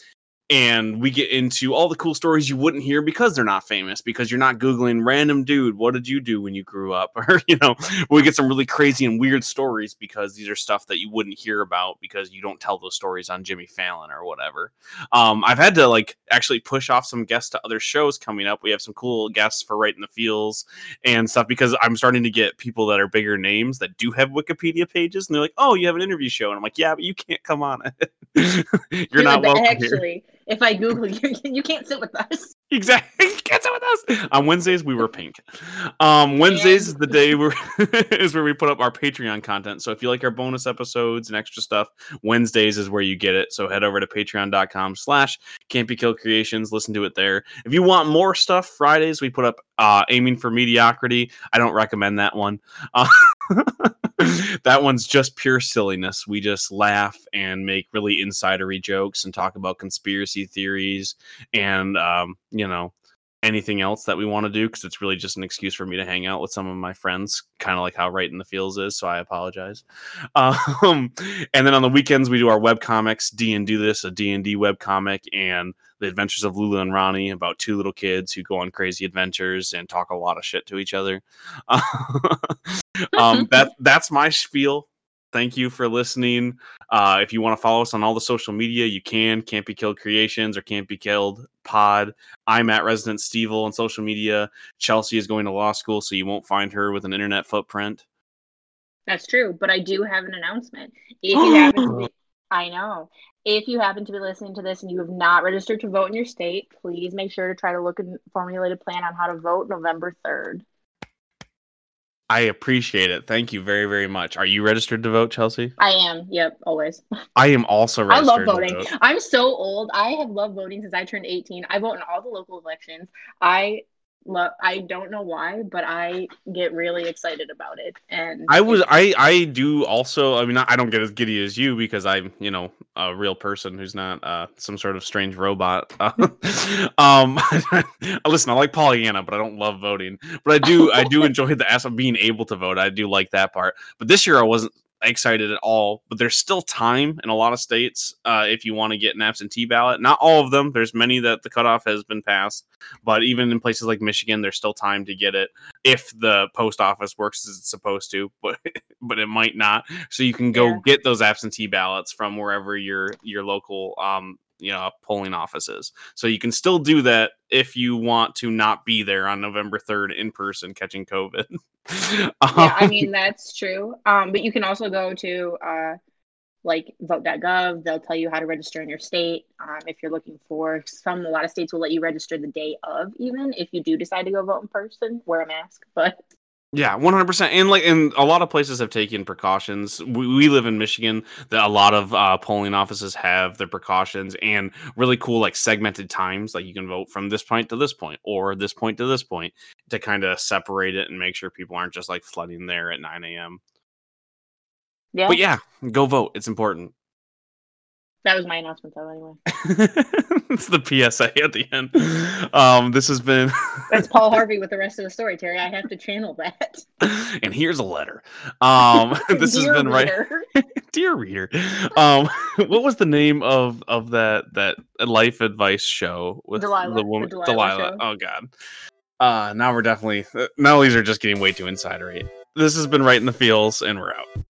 Speaker 1: and we get into all the cool stories you wouldn't hear because they're not famous because you're not googling random dude what did you do when you grew up? Or you know we get some really crazy and weird stories because these are stuff that you wouldn't hear about because you don't tell those stories on jimmy fallon or whatever. Um, i've had to like actually push off some guests to other shows coming up. We have some cool guests for right in the feels and stuff because i'm starting to get people that are bigger names that do have wikipedia pages and they're like oh you have an interview show. And i'm like yeah but you can't come on it. You're Dude, not welcome actually here
Speaker 2: if I Google you, you can't sit with us.
Speaker 1: Exactly, you can't sit with us. On Wednesdays we were pink. Um, Wednesdays is the day where is where we put up our Patreon content. So if you like our bonus episodes and extra stuff, Wednesdays is where you get it. So head over to Patreon.com/slash Can't Creations. Listen to it there. If you want more stuff, Fridays we put up uh, Aiming for Mediocrity. I don't recommend that one. Uh, that one's just pure silliness. We just laugh and make really insidery jokes and talk about conspiracy theories and um, you know anything else that we want to do because it's really just an excuse for me to hang out with some of my friends, kind of like how Right in the Feels is. So I apologize. Um, and then on the weekends we do our web comics, D and do this a D and D web comic and the Adventures of Lulu and Ronnie about two little kids who go on crazy adventures and talk a lot of shit to each other. um, that that's my spiel. Thank you for listening. Uh, if you want to follow us on all the social media, you can. Can't be killed creations or can't be killed pod. I'm at Resident Stevel on social media. Chelsea is going to law school, so you won't find her with an internet footprint.
Speaker 2: That's true, but I do have an announcement. If you be, I know. If you happen to be listening to this and you have not registered to vote in your state, please make sure to try to look and formulate a plan on how to vote November 3rd.
Speaker 1: I appreciate it. Thank you very, very much. Are you registered to vote, Chelsea?
Speaker 2: I am. Yep, always.
Speaker 1: I am also registered. I love voting.
Speaker 2: I'm so old. I have loved voting since I turned 18. I vote in all the local elections. I love I don't know why, but I get really excited about it. And
Speaker 1: I was I I do also I mean I don't get as giddy as you because I'm, you know, a real person who's not uh some sort of strange robot. um listen, I like Pollyanna, but I don't love voting. But I do I do enjoy the aspect of being able to vote. I do like that part. But this year I wasn't excited at all. But there's still time in a lot of states uh, if you want to get an absentee ballot. Not all of them. There's many that the cutoff has been passed, but even in places like Michigan, there's still time to get it if the post office works as it's supposed to. But but it might not. So you can go yeah. get those absentee ballots from wherever your your local um, you know polling offices. So you can still do that if you want to not be there on November third in person catching COVID.
Speaker 2: yeah, I mean that's true. Um, but you can also go to uh, like vote.gov. They'll tell you how to register in your state. Um, if you're looking for some, a lot of states will let you register the day of, even if you do decide to go vote in person, wear a mask. But
Speaker 1: yeah, one hundred percent. And like, and a lot of places have taken precautions. We, we live in Michigan. That a lot of uh, polling offices have their precautions and really cool like segmented times. Like you can vote from this point to this point, or this point to this point, to kind of separate it and make sure people aren't just like flooding there at nine a.m.
Speaker 2: yeah,
Speaker 1: But yeah, go vote. It's important.
Speaker 2: That was my announcement though. Anyway,
Speaker 1: it's the PSA at the end. Um, this has been,
Speaker 2: that's Paul Harvey with the rest of the story, Terry. I have to channel that.
Speaker 1: and here's a letter. Um, this has been right. dear reader um what was the name of of that that life advice show with
Speaker 2: Delilah,
Speaker 1: the
Speaker 2: the
Speaker 1: woman
Speaker 2: Delilah show.
Speaker 1: oh god uh now we're definitely uh, now these are just getting way too insidery this has been right in the feels and we're out